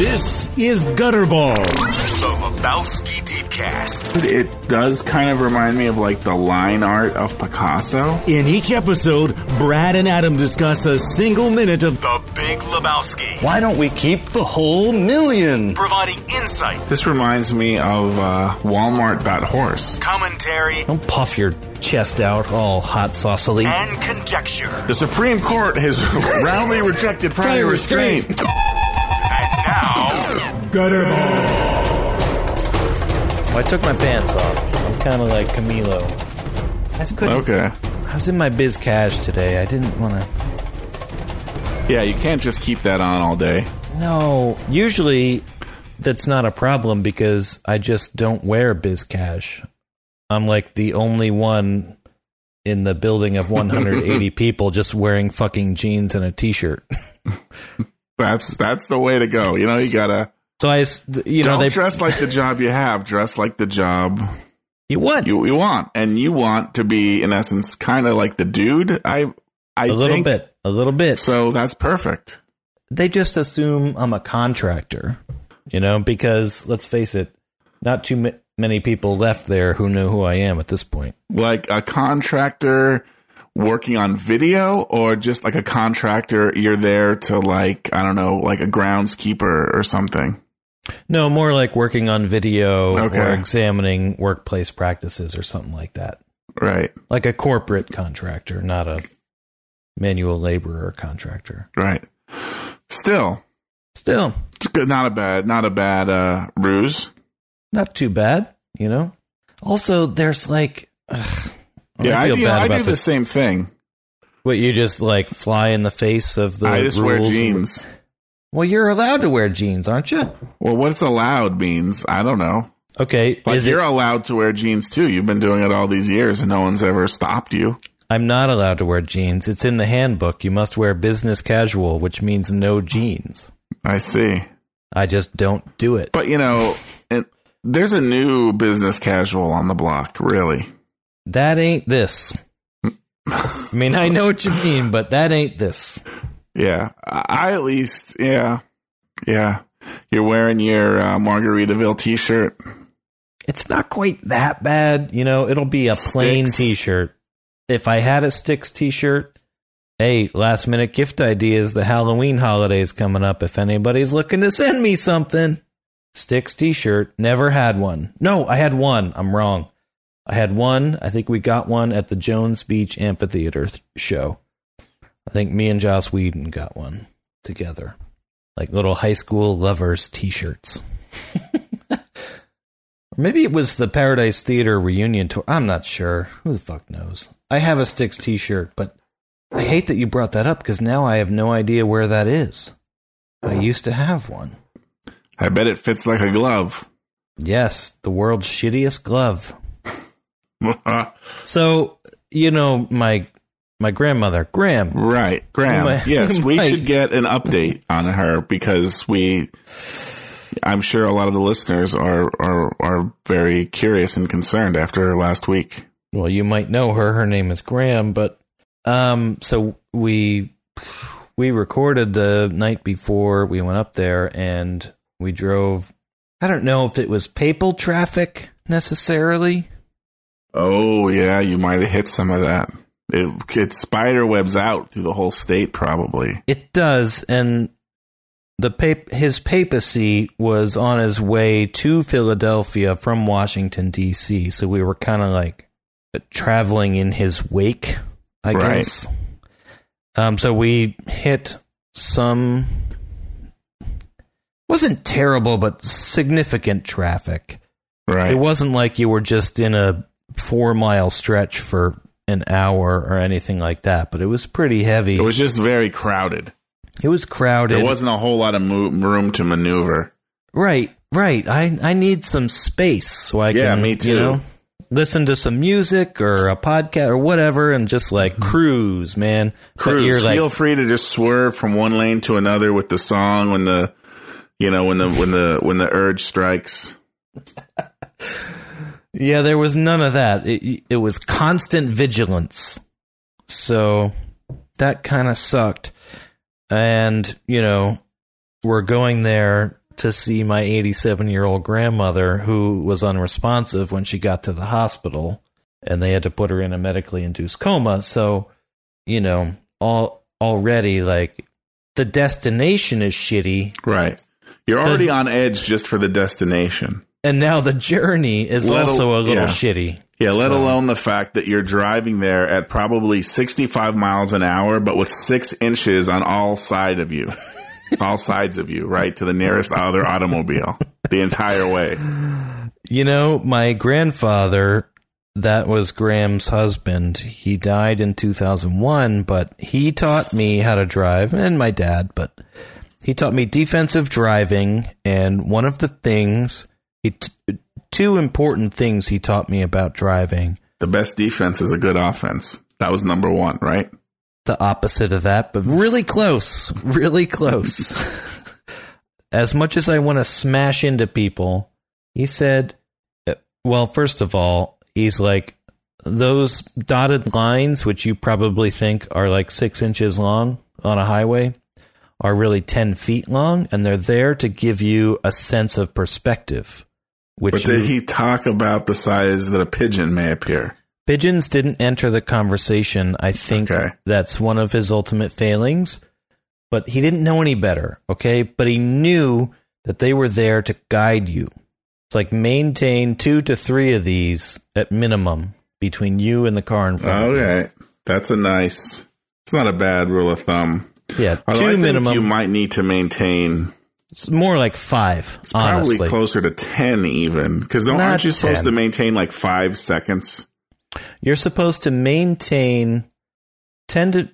This is Gutterball. The Lebowski Deepcast. It does kind of remind me of like the line art of Picasso. In each episode, Brad and Adam discuss a single minute of The Big Lebowski. Why don't we keep the whole million? Providing insight, This reminds me of uh, Walmart That Horse. commentary, Don't puff your chest out all hot saucily. and conjecture. The Supreme Court has roundly rejected prior restraint. And now, Gutterball. I took my pants off. I'm kind of like Camilo. That's just couldn't. Okay. I was in my biz cash today. I didn't want to. Yeah, you can't just keep that on all day. No, usually that's not a problem because I just don't wear biz cash. I'm like the only one in the building of 180 people just wearing fucking jeans and a t-shirt. That's that's the way to go. You know, you gotta So I, you know, don't they dress like the job you have. Dress like the job you what? you, you want, and you want to be, in essence, kind of like the dude. I I a little think, bit, a little bit. So that's perfect. they just assume I'm a contractor, you know, because let's face it, not too ma- many people left there who know who I am at this point. Like a contractor working on video, or just like a contractor, you're there to like I don't know, like a groundskeeper or something. No, more like working on video or examining workplace practices or something like that. Right, Like a corporate contractor, not a manual laborer contractor. right. Still, Still, it's good. Not a bad, not a bad uh, ruse. not too bad, you know? Also, there's like. ugh, Yeah, I, know, bad I do the this. same thing. What, you just like fly in the face of the. I just wear rules? jeans. Well, you're allowed to wear jeans, aren't you? Well, what's allowed means I don't know. Okay, But is you're it? allowed to wear jeans too. You've been doing it all these years, and no one's ever stopped you. I'm not allowed to wear jeans. It's in the handbook. You must wear business casual, which means no jeans. I see. I just don't do it. But you know, and there's a new business casual on the block. Really, That ain't this. I mean, I know what you mean, but that ain't this. Yeah. I at least, yeah, yeah. You're wearing your uh, Margaritaville T-shirt. It's not quite that bad. You know, it'll be a plain Styx. t shirt. If I had a Styx t shirt, hey, last minute gift ideas. The Halloween holidays coming up. If anybody's looking to send me something, Styx t shirt. Never had one. No, I had one. I'm wrong. I had one. I think we got one at the Jones Beach Amphitheater th- show. I think me and Joss Whedon got one together. Like little high school lovers t shirts. Or maybe it was the Paradise Theater reunion tour. I'm not sure. Who the fuck knows? I have a Styx t shirt, but I hate that you brought that up because now I have no idea where that is. I used to have one. I bet it fits like a glove. Yes, the world's shittiest glove. So, you know, my my grandmother, Graham, Right, Graham. My- yes, we should get an update on her because we. I'm sure a lot of the listeners are are are very curious and concerned after last week. well, you might know her. Her name is Graham, but um, so we we recorded the night before we went up there, and we drove. I don't know if it was papal traffic necessarily. Oh yeah, you might have hit some of that. It, it spider webs out through the whole state, probably. It does, and the pap- his papacy was on his way to Philadelphia from Washington D.C. So we were kind of like traveling in his wake, I Right. guess. Um, so we hit some wasn't terrible, but significant traffic. Right. It wasn't like you were just in a four mile stretch for an hour or anything like that, but it was pretty heavy. It was just very crowded. It was crowded. There wasn't a whole lot of mo- room to maneuver. Right, right. I I need some space so I Yeah, can, me too. you know, listen to some music or a podcast or whatever, and just like mm-hmm. cruise, man. Cruise. like, Feel free to just swerve from one lane to another with the song when the, you know, when the when the when the urge strikes. yeah, there was none of that. It it was constant vigilance. So that kind of sucked. And you know, we're going there to see my 87 year old grandmother who was unresponsive when she got to the hospital and they had to put her in a medically induced coma. So, you know, all already like the destination is shitty Right. You're already on edge just for the destination. And now the journey is Let al- also a little yeah. shitty. Yeah, let So- alone the fact that you're driving there at probably 65 miles an hour, but with six inches on all side of you, all sides of you, right to the nearest other automobile, the entire way. You know, my grandfather, that was Graham's husband, he died in 2001, but he taught me how to drive, and my dad, but he taught me defensive driving. And one of the things, he t- two important things he taught me about driving The best defense is a good offense. That was number one, right? the opposite of that, but really close, really close. as much as I want to smash into people, he said, uh, well, first of all, he's like, those dotted lines, which you probably think are like six inches long on a highway, are really 10 feet long, and they're there to give you a sense of perspective. Which But did he talk about the size that a pigeon may appear? Pigeons didn't enter the conversation. I think Okay. that's one of his ultimate failings. But he didn't know any better, okay? But he knew that they were there to guide you. It's like maintain two to three of these at minimum between you and the car in front of you. Okay. That's a nice, it's not a bad rule of thumb. Yeah, Although two I think minimum. you might need to maintain It's more like five, It's probably closer to 10 even. Because aren't you supposed to maintain like five seconds? You're supposed to maintain 10 to,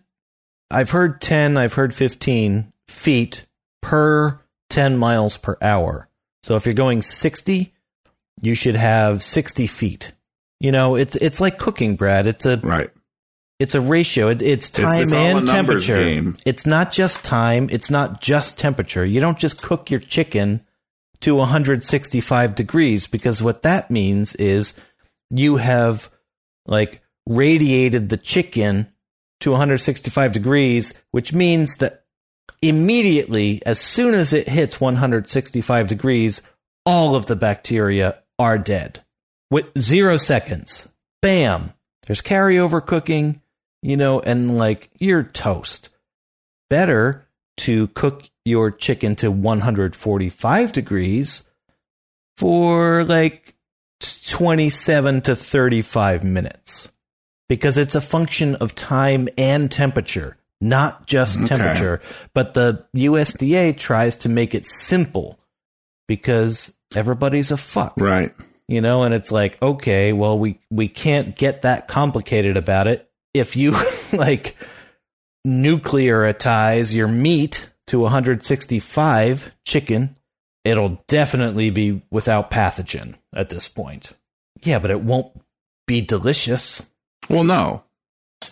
I've heard 10, I've heard 15 feet per 10 miles per hour. So if you're going 60, you should have 60 feet. You know, it's it's like cooking, Brad. It's a Right. It's a ratio. It, it's time it's all and temperature. game. It's not just time. It's not just temperature. You don't just cook your chicken to 165 degrees because what that means is you have like radiated the chicken to 165 degrees, which means that immediately, as soon as it hits 165 degrees, all of the bacteria are dead. With zero seconds. Bam. There's carryover cooking, you know, and like you're toast. Better to cook your chicken to 145 degrees for like 27 to 35 minutes because it's a function of time and temperature, not just Okay. temperature. But the USDA tries to make it simple because everybody's a fuck Right. you know and it's like okay well we we can't get that complicated about it if you like nuclearize your meat to 165 chicken it'll definitely be without pathogen at this point yeah but it won't be delicious Well, no.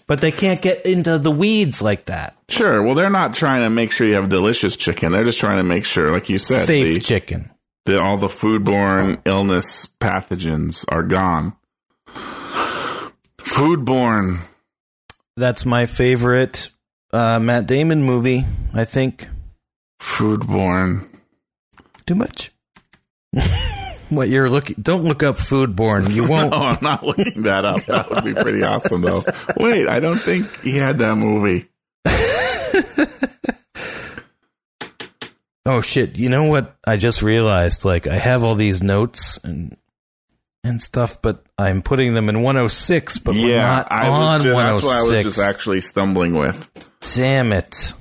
but they can't get into the weeds like that Sure. Well, they're not trying to make sure you have delicious chicken. They're just trying to make sure, like you said, safe the, chicken the, all the foodborne illness pathogens are gone. Foodborne. That's my favorite uh, matt damon movie i think Foodborne. Too much. what you're looking? Don't look up foodborne. You won't. Oh, I'm not looking that up. That would be pretty awesome, though. Wait, I don't think he had that movie. Oh shit! You know what? I just realized. Like I have all these notes and and stuff, but I'm putting them in 106. But we're yeah, not I on was just, that's what I was oh just actually stumbling with. Damn it!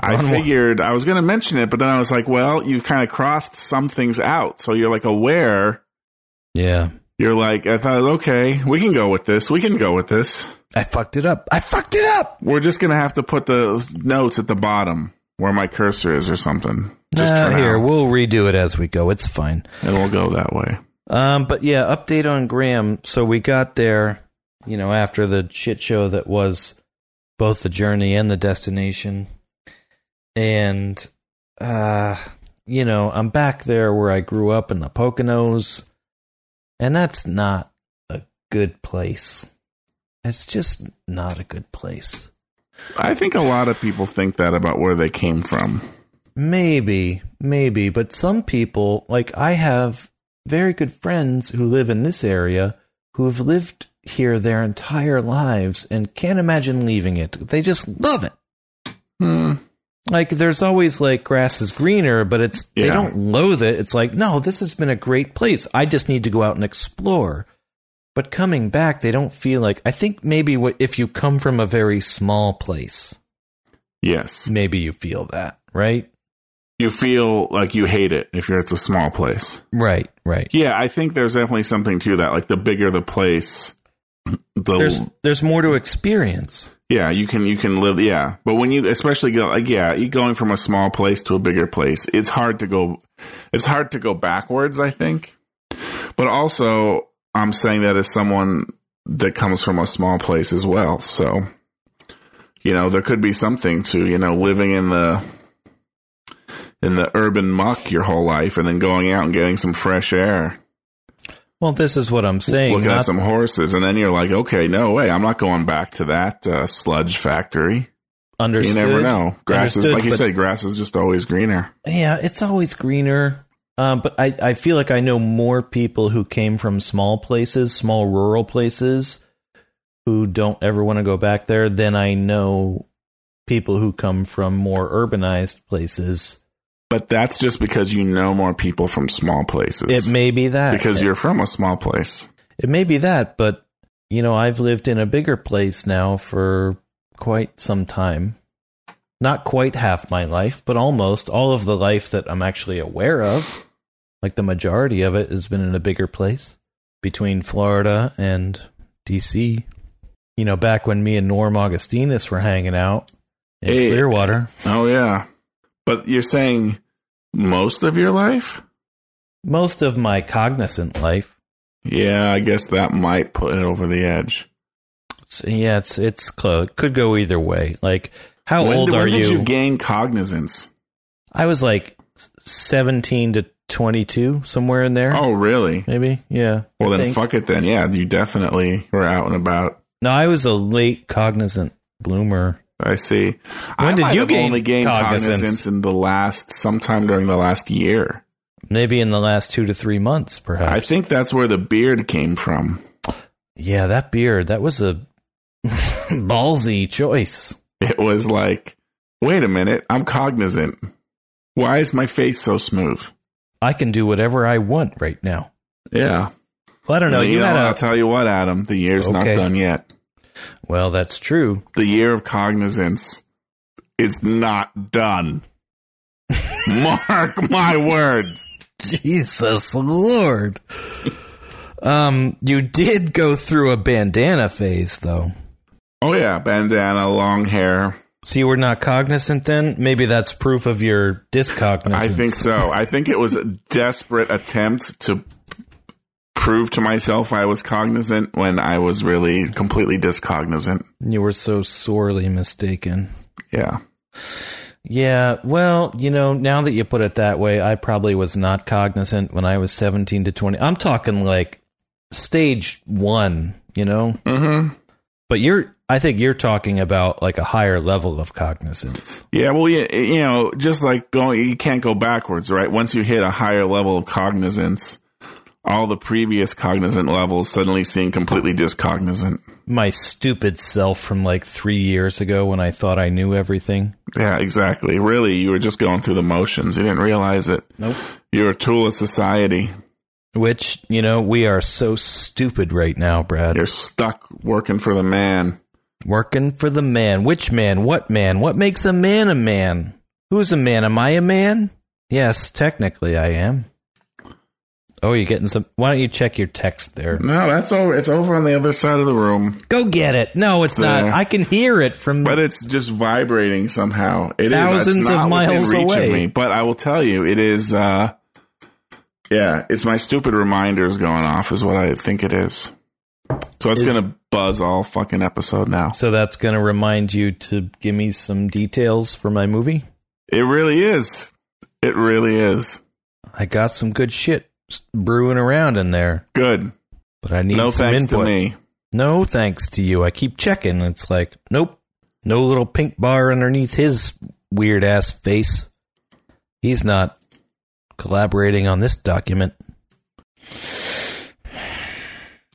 I On one- figured I was going to mention it, but then I was like, well, you kind of crossed some things out. So you're like aware. Yeah, You're like, I thought, okay, we can go with this. We can go with this. I fucked it up. I fucked it up. We're just going to have to put the notes at the bottom where my cursor is or something. Just Nah, here, now. we'll redo it as we go. It's fine. and we'll go that way. Um, but yeah, update on Graham. So we got there, you know, after the shit show that was both the journey and the destination. And, uh, you know, I'm back there where I grew up in the Poconos, and that's not a good place. It's just not a good place. I think a lot of people think that about where they came from. Maybe, maybe, but some people, like I have very good friends who live in this area who have lived here their entire lives and can't imagine leaving it. They just love it. Hmm. Like there's always like grass is greener, but it's they don't loathe it. It's like, no, this has been a great place. I just need to go out and explore. But coming back, they don't feel like I think maybe what if you come from a very small place, Yes. maybe you feel that, right? You feel like you hate it if you're it's a small place. Right, right. Yeah, I think there's definitely something to that. Like the bigger the place, the There's there's more to experience. yeah, you can you can live yeah. But when you especially go like yeah, going from a small place to a bigger place, it's hard to go it's hard to go backwards, I think. But also I'm saying that as someone that comes from a small place as well. So you know, there could be something to, you know, living in the in the urban muck your whole life and then going out and getting some fresh air. Well, this is what I'm saying. looking not- at some horses, and then you're like, okay, no way, I'm not going back to that uh, sludge factory. understood. You never know. Grass is like you but- said, grass is just always greener. Yeah, it's always greener. Um, but I, I feel like I know more people who came from small places, small rural places, who don't ever want to go back there than I know people who come from more urbanized places. But that's just because you know more people from small places. It may be that. because you're from a small place. It may be that, but you know, I've lived in a bigger place now for quite some time. Not quite half my life, but almost all of the life that I'm actually aware of. Like the majority of it has been in a bigger place between Florida and DC. You know, back when me and Norm Augustinus were hanging out in Hey. Clearwater. Oh yeah, but you're saying most of your life? Most of my cognizant life. Yeah, I guess that might put it over the edge. So, yeah, it's it's close. Could go either way. Like, how when old did, are when did you? you gain cognizance? I was like 17 to 22, somewhere in there. Oh, really? Maybe. Yeah. Well, I then think. fuck it. Then yeah, you definitely were out and about. No, I was a late cognizant bloomer. I see. When I did you gain only gained cognizance? cognizance in the last sometime during the last year. Maybe in the last two to three months, perhaps. I think that's where the beard came from. Yeah, that beard, that was a ballsy choice. It was like, wait a minute, I'm cognizant. Why is my face so smooth? I can do whatever I want right now. Yeah. Well, I don't know. you You, know, had I'll tell you what, Adam, the year's not done yet. Well, that's true. The year of cognizance is not done. Mark my words. Jesus Lord. um, you did go through a bandana phase, though. Oh yeah, bandana, long hair. So you were not cognizant then? Maybe that's proof of your discognizance. I think so. I think it was a desperate attempt to prove to myself I was cognizant when I was really completely discognizant. you were so sorely mistaken. Yeah. Yeah, well, you know, now that you put it that way, I probably was not cognizant when I was 17 to 20. I'm talking like stage 1, you know? Mm-hmm. But you're I think you're talking about like a higher level of cognizance. Yeah, well, you, you know, just like going, you can't go backwards, right? Once you hit a higher level of cognizance, all the previous cognizant levels suddenly seem completely discognizant. My stupid self from like 3 years ago when I thought I knew everything. Yeah, exactly. Really, you were just going through the motions. You didn't realize it. Nope. You're a tool of society. Which, you know, we are so stupid right now, Brad. You're stuck working for the man. Working for the man. Which man? What man? What makes a man a man? Who's a man? Am I a man? Yes, technically I am. Oh, you're getting some. Why don't you check your text there? No, that's over. It's over on the other side of the room, Go get it. No, it's there. not. I can hear it from. but it's just vibrating somehow. It is. Thousands It's of miles reach away. Of me, but I will tell you, it is. uh Yeah, it's my stupid reminders going off. Is what I think it is. So it's Is- gonna buzz all fucking episode now. so that's going to remind you to give me some details for my movie. It really is. It really is. I got some good shit brewing around in there, Good. but I need no some thanks input. to me. No thanks to you. I keep checking. It's like, nope. No little pink bar underneath his weird ass face. He's not collaborating on this document.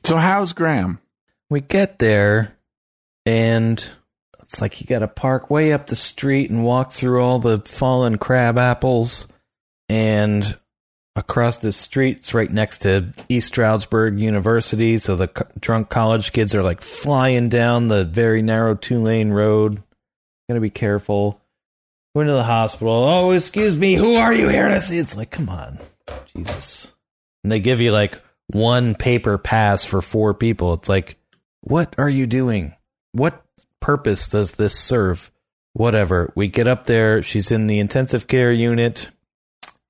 So how's Graham? We get there, and it's like you got to park way up the street and walk through all the fallen crab apples. And across the streets, right next to East Stroudsburg University. So the co- drunk college kids are like flying down the very narrow two lane road. Gotta be careful. Going to the hospital. Oh, excuse me. Who are you here to see? It's like, come on. Jesus. And they give you like one paper pass for four people. It's like, what are you doing? What purpose does this serve? Whatever. We get up there. She's in the intensive care unit.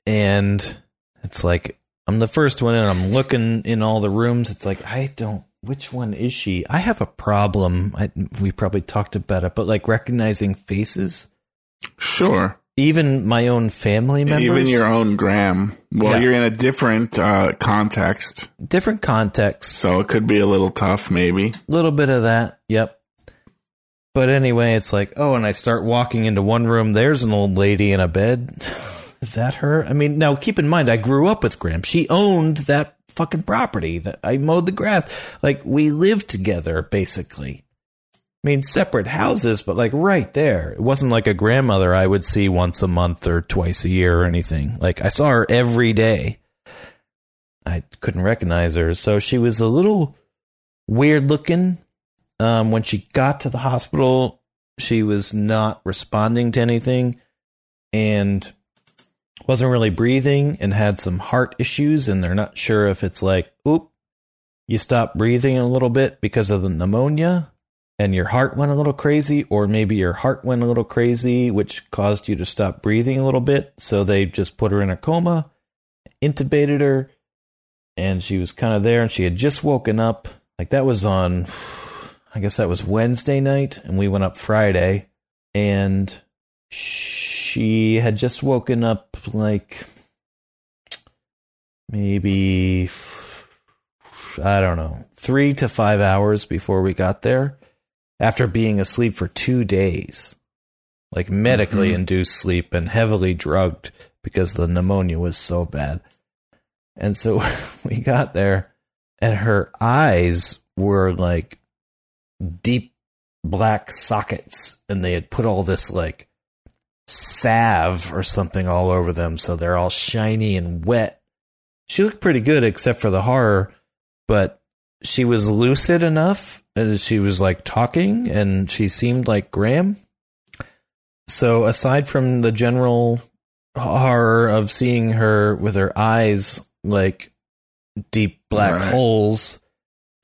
And it's like, I'm the first one and I'm looking in all the rooms. It's like, I don't, which one is she? I have a problem. I, we probably talked about it, but like recognizing faces, Sure. even my own family members, Even your own Graham. Well, Yeah. you're in a different uh, context, different context. so it could be a little tough, maybe. A little bit of that. Yep. But anyway, it's like, oh, and I start walking into one room. There's an old lady in a bed. Is that her? I mean, now keep in mind, I grew up with Graham. She owned that fucking property that I mowed the grass. Like we lived together, basically. I mean, separate houses, but like right there. It wasn't like a grandmother I would see once a month or twice a year or anything. Like I saw her every day. I couldn't recognize her. So she was a little weird looking. Um, when she got to the hospital, she was not responding to anything and wasn't really breathing and had some heart issues. And they're not sure if it's like, oop, you stopped breathing a little bit because of the pneumonia and your heart went a little crazy, or maybe your heart went a little crazy, which caused you to stop breathing a little bit. So they just put her in a coma, intubated her, and she was kind of there and she had just woken up. Like that was on, I guess that was Wednesday night, and we went up Friday, and had just woken up like maybe, I don't know, three to five hours before we got there after being asleep for two days, like medically mm-hmm. induced sleep and heavily drugged because the pneumonia was so bad. And so we got there, and her eyes were like deep black sockets, and they had put all this like salve or something all over them, so they're all shiny and wet. She looked pretty good, except for the horror, but she was lucid enough, and she was like talking, and she seemed like Graham. So aside from the general horror of seeing her with her eyes like deep black Right. holes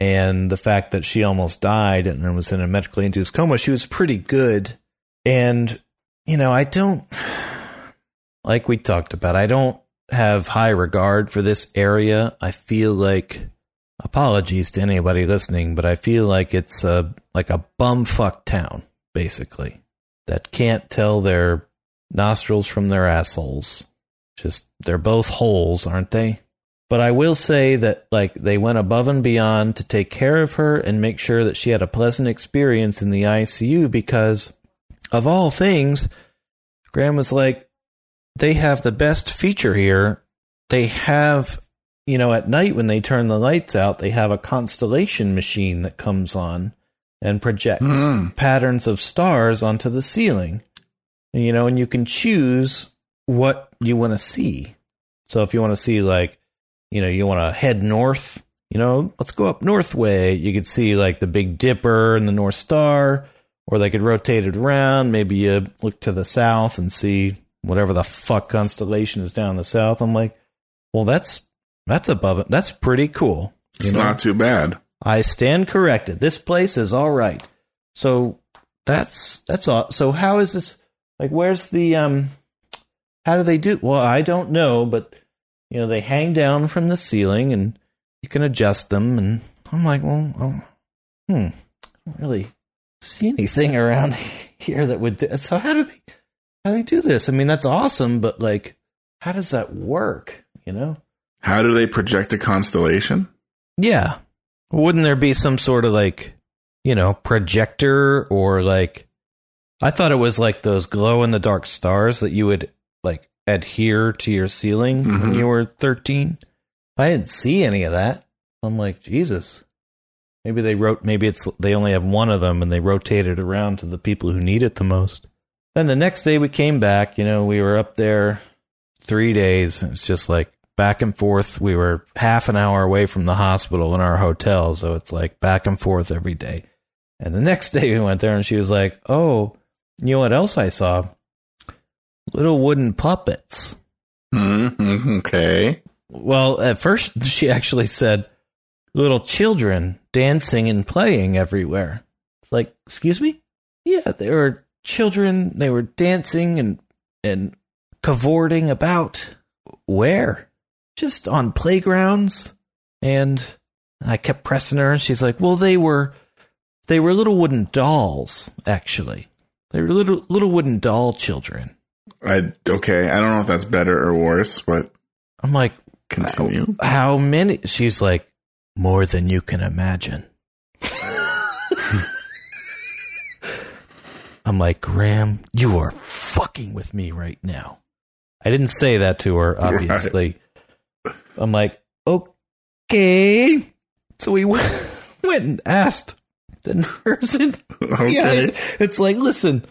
and the fact that she almost died and was in a medically induced coma, she was pretty good. And, you know, I don't, like we talked about, I don't have high regard for this area. I feel like, apologies to anybody listening, but I feel like it's a, like a bumfuck town, basically, that can't tell their nostrils from their assholes. Just, they're both holes, aren't they? But I will say that like they went above and beyond to take care of her and make sure that she had a pleasant experience in the ICU because of all things, Graham was like, they have the best feature here. They have, you know, at night when they turn the lights out, they have a constellation machine that comes on and projects Mm. patterns of stars onto the ceiling. You know, and you can choose what you want to see. So if you want to see like, you know, you want to head north, you know, let's go up north way. You could see like the Big Dipper and the North Star, or they could rotate it around. Maybe you look to the south and see whatever the fuck constellation is down in the south. I'm like, well, that's that's above it. That's pretty cool. It's know? not too bad. I stand corrected. This place is all right. So that's that's all. So how is this? Like, where's the um? How do they do? Well, I don't know, but you know, they hang down from the ceiling, and you can adjust them. And I'm like, well, oh, hmm, really see anything around here that would. Do, so how do they? How do they do this? I mean, that's awesome, but like, how does that work? You know? How do they project a constellation? Yeah. Wouldn't there be some sort of like, you know, projector or like I thought it was like those glow in the dark stars that you would like adhere to your ceiling when mm-hmm. you were 13. I didn't see any of that. I'm like, Jesus. Maybe they wrote, maybe it's, they only have one of them and they rotate it around to the people who need it the most. Then the next day we came back, you know, we were up there three days. It's just like back and forth. We were half an hour away from the hospital in our hotel. So it's like back and forth every day. And the next day we went there and she was like, Oh, you know what else I saw? Little wooden puppets. Mhm, okay. Well, at first she actually said little children dancing and playing everywhere. It's like, excuse me? Yeah, there were children, they were dancing and and cavorting about. Where? Just on playgrounds. And I kept pressing her and she's like, "Well, they were they were little wooden dolls, actually. They were little little wooden doll children." I okay. I don't know if that's better or worse, but I'm like, continue. How many? She's like, more than you can imagine. I'm like, Graham, you are fucking with me right now. I didn't say that to her, obviously. I'm like, okay. So we went, went and asked the nurse. And, Okay. yeah, it's like, listen,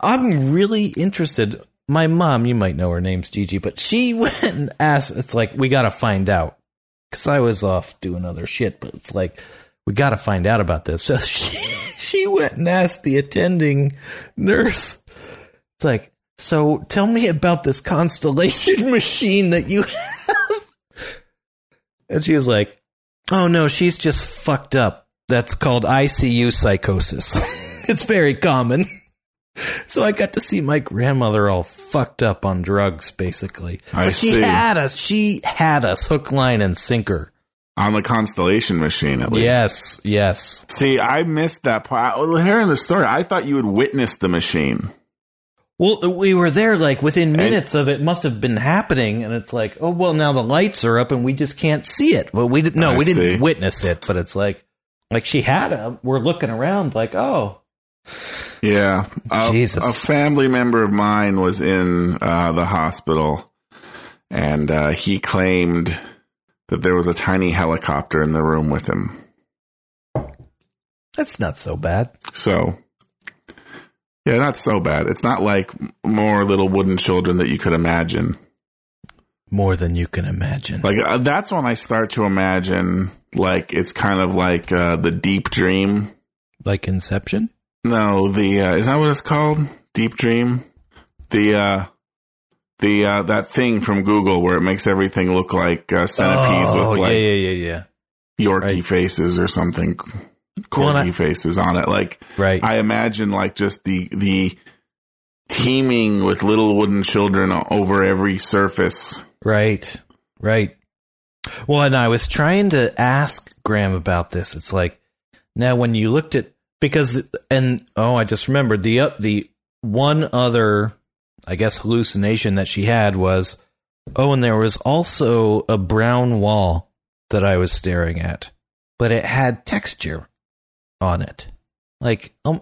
I'm really interested. My mom, you might know her name's Gigi, but she went and asked. It's like we got to find out because I was off doing other shit. But it's like we got to find out about this. So she she went and asked the attending nurse. It's like, so tell me about this constellation machine that you have. And she was like, oh no, she's just fucked up. That's called ICU psychosis. it's very common. So I got to see my grandmother all fucked up on drugs, basically. I But she see. had us. She had us hook, line, and sinker. On the constellation machine, at least. Yes, yes. See, I missed that part. Well, Hearing the story, I thought you would witness the machine. Well, we were there like within minutes of it must have been happening, and it's like, oh well, now the lights are up and we just can't see it. Well, we didn't. No, I we didn't witness it, but it's like, like she had a. We're looking around, like, oh, Yeah. A, Jesus. a family member of mine was in uh, the hospital, and uh, he claimed that there was a tiny helicopter in the room with him. that's not so bad. So, yeah, not so bad. It's not like more little wooden children that you could imagine. More than you can imagine. Like uh, that's when I start to imagine like it's kind of like uh, the deep dream. like Inception. No, the uh, is that what it's called? Deep dream. The uh, the uh, that thing from Google where it makes everything look like uh, centipedes oh, with like yeah, yeah, yeah, yeah. Yorkie right. faces or something, Well, and I- faces on it. Like Right. I imagine like just the the teeming with little wooden children over every surface. Right. Right. Well, and I was trying to ask Graham about this. It's like now when you looked at because and oh, I just remembered the uh, the one other I guess hallucination that she had was oh, and there was also a brown wall that I was staring at, but it had texture on it. Like um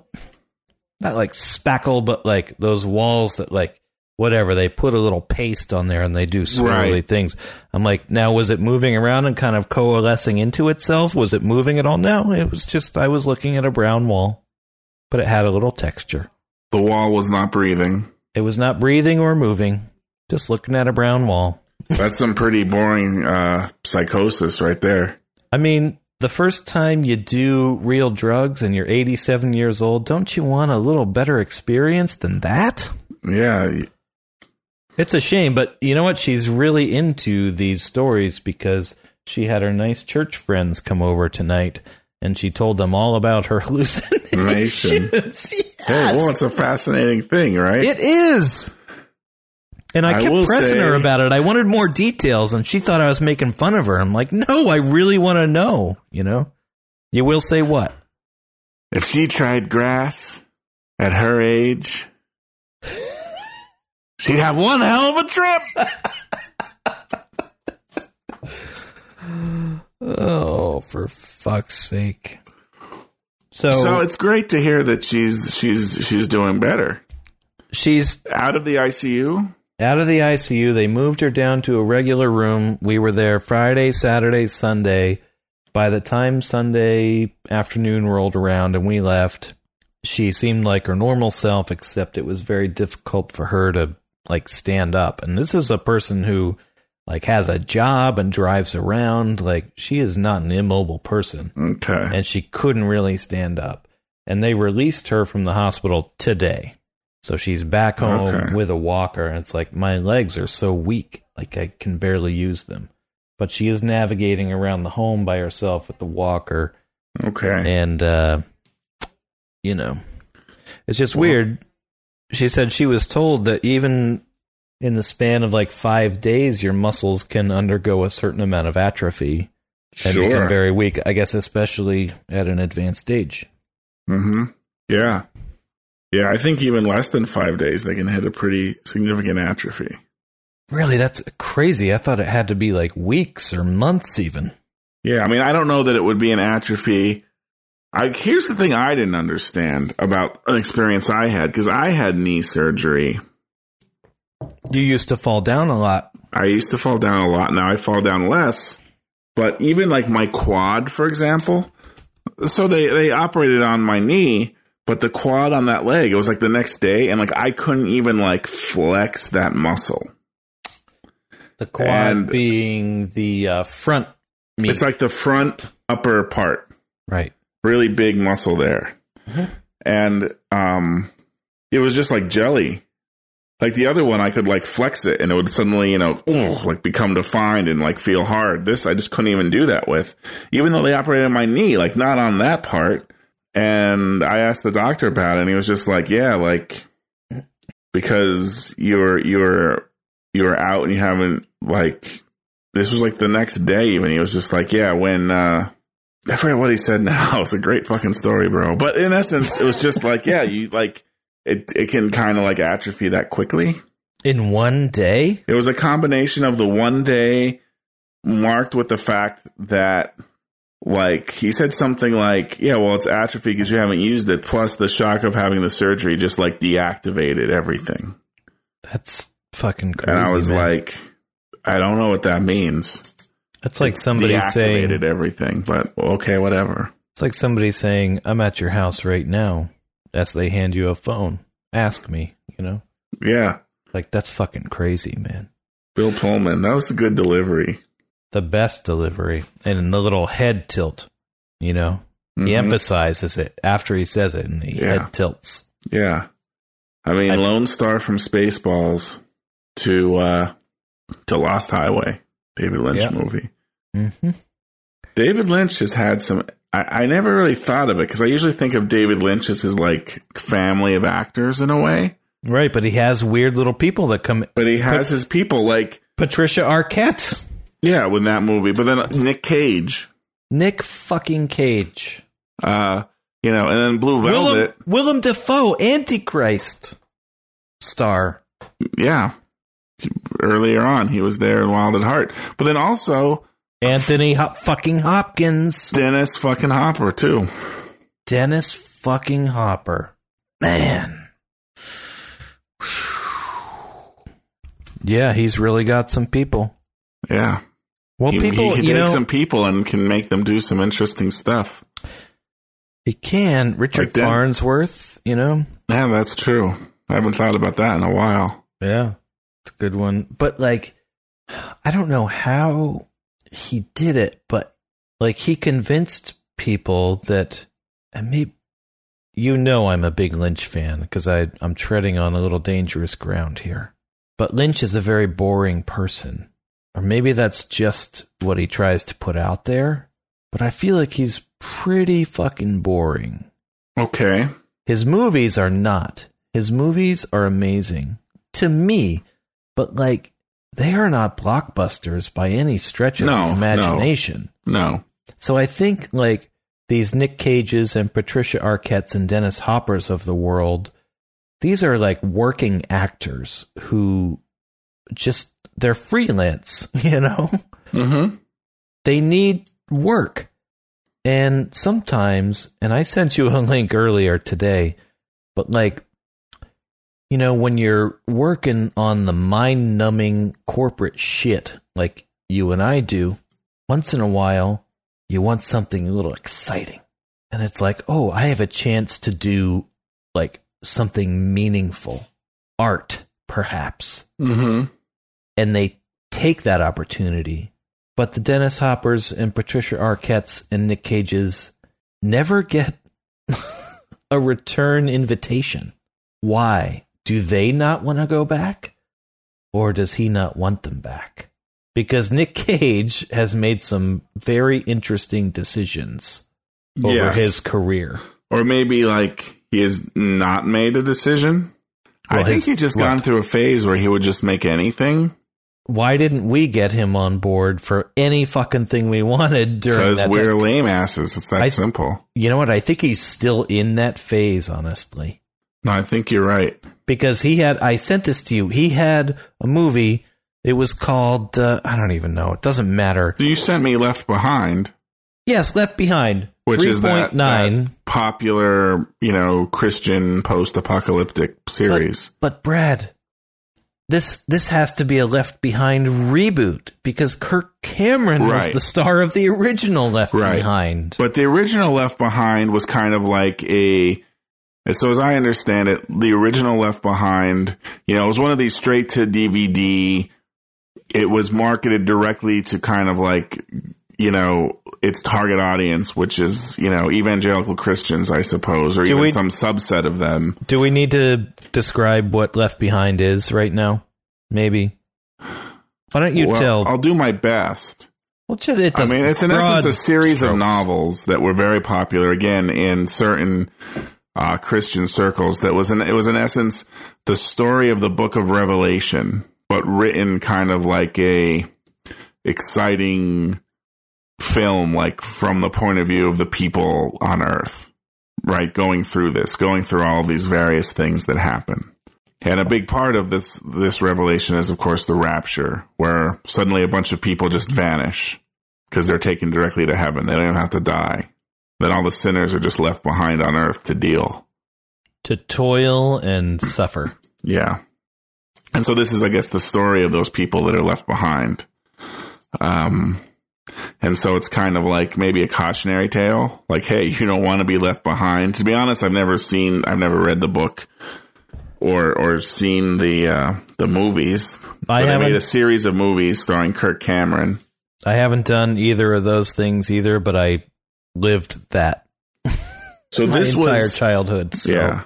not like spackle, but like those walls that like whatever they put a little paste on there and they do swirly Right. things. I'm like, now was it moving around and kind of coalescing into itself? Was it moving at all? No, it was just I was looking at a brown wall, but it had a little texture. The wall was not breathing. It was not breathing or moving, just looking at a brown wall. That's some pretty boring uh, psychosis right there. I mean, the first time you do real drugs and you're 87 years old, don't you want a little better experience than that? Yeah, It's a shame, but you know what? She's really into these stories because she had her nice church friends come over tonight and she told them all about her hallucinations. yes. Hey, well, it's a fascinating thing, right? It is. And I I kept pressing her about it. I wanted more details, and she thought I was making fun of her. I'm like, no, I really want to know. You know, you will say what? if she tried grass at her age, she'd have one hell of a trip. Oh, for fuck's sake! So, So it's great to hear that she's she's she's doing better. she's Out of the ICU. out of the ICU. They moved her down to a regular room. We were there Friday, Saturday, Sunday. By the time Sunday afternoon rolled around and we left, she seemed like her normal self, except it was very difficult for her to like stand up. And this is a person who like has a job and drives around. Like she is not an immobile person Okay. and she couldn't really stand up. And they released her from the hospital today. So she's back home Okay. with a walker. And it's like, my legs are so weak, like I can barely use them. But she is navigating around the home by herself with the walker. Okay. And, uh, you know, it's just weird. She said she was told that even in the span of like five days, your muscles can undergo a certain amount of atrophy and become very weak. I guess especially at an advanced stage. Mm-hmm. Yeah. Yeah, I think even less than five days, they can hit a pretty significant atrophy. Really, that's crazy. I thought it had to be like weeks or months, even. Yeah, I mean, I don't know that it would be an atrophy. I, here's the thing I didn't understand about an experience I had because I had knee surgery. You used to fall down a lot. I used to fall down a lot. Now I fall down less. But even like my quad, for example, so they, they operated on my knee, but the quad on that leg, it was like the next day, and like I couldn't even like flex that muscle. The quad And- being the uh, front meat. It's like the front upper part. right. Really big muscle there. And um it was just like jelly. Like the other one I could like flex it and it would suddenly, you know, ugh, like become defined and like feel hard. This I just couldn't even do that with. Even though they operated on my knee, like not on that part. And I asked the doctor about it and he was just like, Yeah, like because you're you're you're out and you haven't like this was like the next day even he was just like, Yeah, when uh I forget what he said now. It's a great fucking story, bro. But in essence, it was just like, yeah, you like it. It can kind of like atrophy that quickly. In one day? It was a combination of the one day marked with the fact that, like, he said something like, yeah, well, it's atrophy because you haven't used it. Plus, the shock of having the surgery just like deactivated everything. That's fucking crazy. And I was man. like, I don't know what that means. That's like somebody saying, everything, but okay, whatever. it's like somebody saying, I'm at your house right now as they hand you a phone. Ask me, you know? Yeah. Like, that's fucking crazy, man. Bill Pullman, that was a good delivery. The best delivery. And the little head tilt, you know? He Mhm. emphasizes it after he says it and he Yeah. head tilts. Yeah. I mean, I- Lone Star from Spaceballs to uh to Lost Highway, David Lynch Yeah. movie. hmm David Lynch has had some. I, I never really thought of it because I usually think of David Lynch as his like family of actors in a way, Right, but he has weird little people that come. but he has his people like Patricia Arquette, yeah, with that movie. But then Nick Cage, Nick fucking Cage, uh, you know, and then Blue Willem, Velvet. Willem Dafoe, Antichrist star. Yeah, earlier on he was there in Wild at Heart, but then also Anthony Hop- fucking Hopkins, Dennis fucking Hopper too. Dennis fucking Hopper, man. Yeah, he's really got some people. Yeah. Well, he, people, he can you take know, some people and can make them do some interesting stuff. he can. Richard Like. Farnsworth, you know, Yeah, that's true. I haven't thought about that in a while. Yeah. It's a good one. But like I don't know how he did it, but like he convinced people that and maybe you know I'm a big Lynch fan because I I'm treading on a little dangerous ground here. But Lynch is a very boring person. Or maybe that's just what he tries to put out there. But I feel like he's pretty fucking boring. Okay. His movies are not. His movies are amazing to me, but like they are not blockbusters by any stretch of No, the no. imagination. No. So I think like these Nick Cages and Patricia Arquettes and Dennis Hoppers of the world, these are like working actors who just they're freelance, you know? Mm-hmm. they need work. And sometimes, and I sent you a link earlier today, but like, you know, when you're working on the mind numbing corporate shit like you and I do, once in a while, you want something a little exciting. And it's like, oh, I have a chance to do like something meaningful, art, perhaps. Mm-hmm. And they take that opportunity. But the Dennis Hoppers and Patricia Arquettes and Nick Cages never get a return invitation. Why? Do they not want to go back? Or does he not want them back? Because Nick Cage has made some very interesting decisions over Yes. his career. Or maybe like he has not made a decision. I think he's just look. gone through a phase where he would just make anything Why didn't we get him on board for any fucking thing we wanted during because we're time? lame asses. It's that I- simple. You know what? I think he's still in that phase, honestly. No, I think you're right. Because he had I sent this to you. He had a movie. It was called uh, I don't even know. It doesn't matter. You sent me Left Behind, Yes, Left Behind. which is that, 3.9. that popular, you know, Christian post-apocalyptic series. But Brad, this this has to be a Left Behind reboot because Kirk Cameron Right. was the star of the original Left Right. Behind. But the original Left Behind was kind of like a. So as I understand it, the original Left Behind, you know, it was one of these straight to DVD. It was marketed directly to kind of like, you know, its target audience, which is, you know, evangelical Christians, I suppose, or Do even we- some subset of them. Do we need to describe what Left Behind is right now? Maybe. Why don't you Well, tell? I'll do my best. well, it I mean, it's in essence a series of novels that were very popular again in certain uh, Christian circles. That was in it was in essence the story of the Book of Revelation, but written kind of like a exciting film, like from the point of view of the people on Earth, right? Going through this, going through all these various things that happen. And a big part of this this revelation is, of course, the rapture, where suddenly a bunch of people just vanish because they're taken directly to heaven. They don't have to die. Then all the sinners are just left behind on earth to deal. to toil and suffer. Yeah. And so this is, I guess, the story of those people that are left behind. Um, and so it's kind of like maybe a cautionary tale. Like, hey, you don't want to be left behind. To be honest, I've never seen, I've never read the book or or seen the uh, the movies. I haven't- made a series of movies starring Kirk Cameron. I haven't done either of those things either, but I lived that So this entire was childhood. So. Yeah.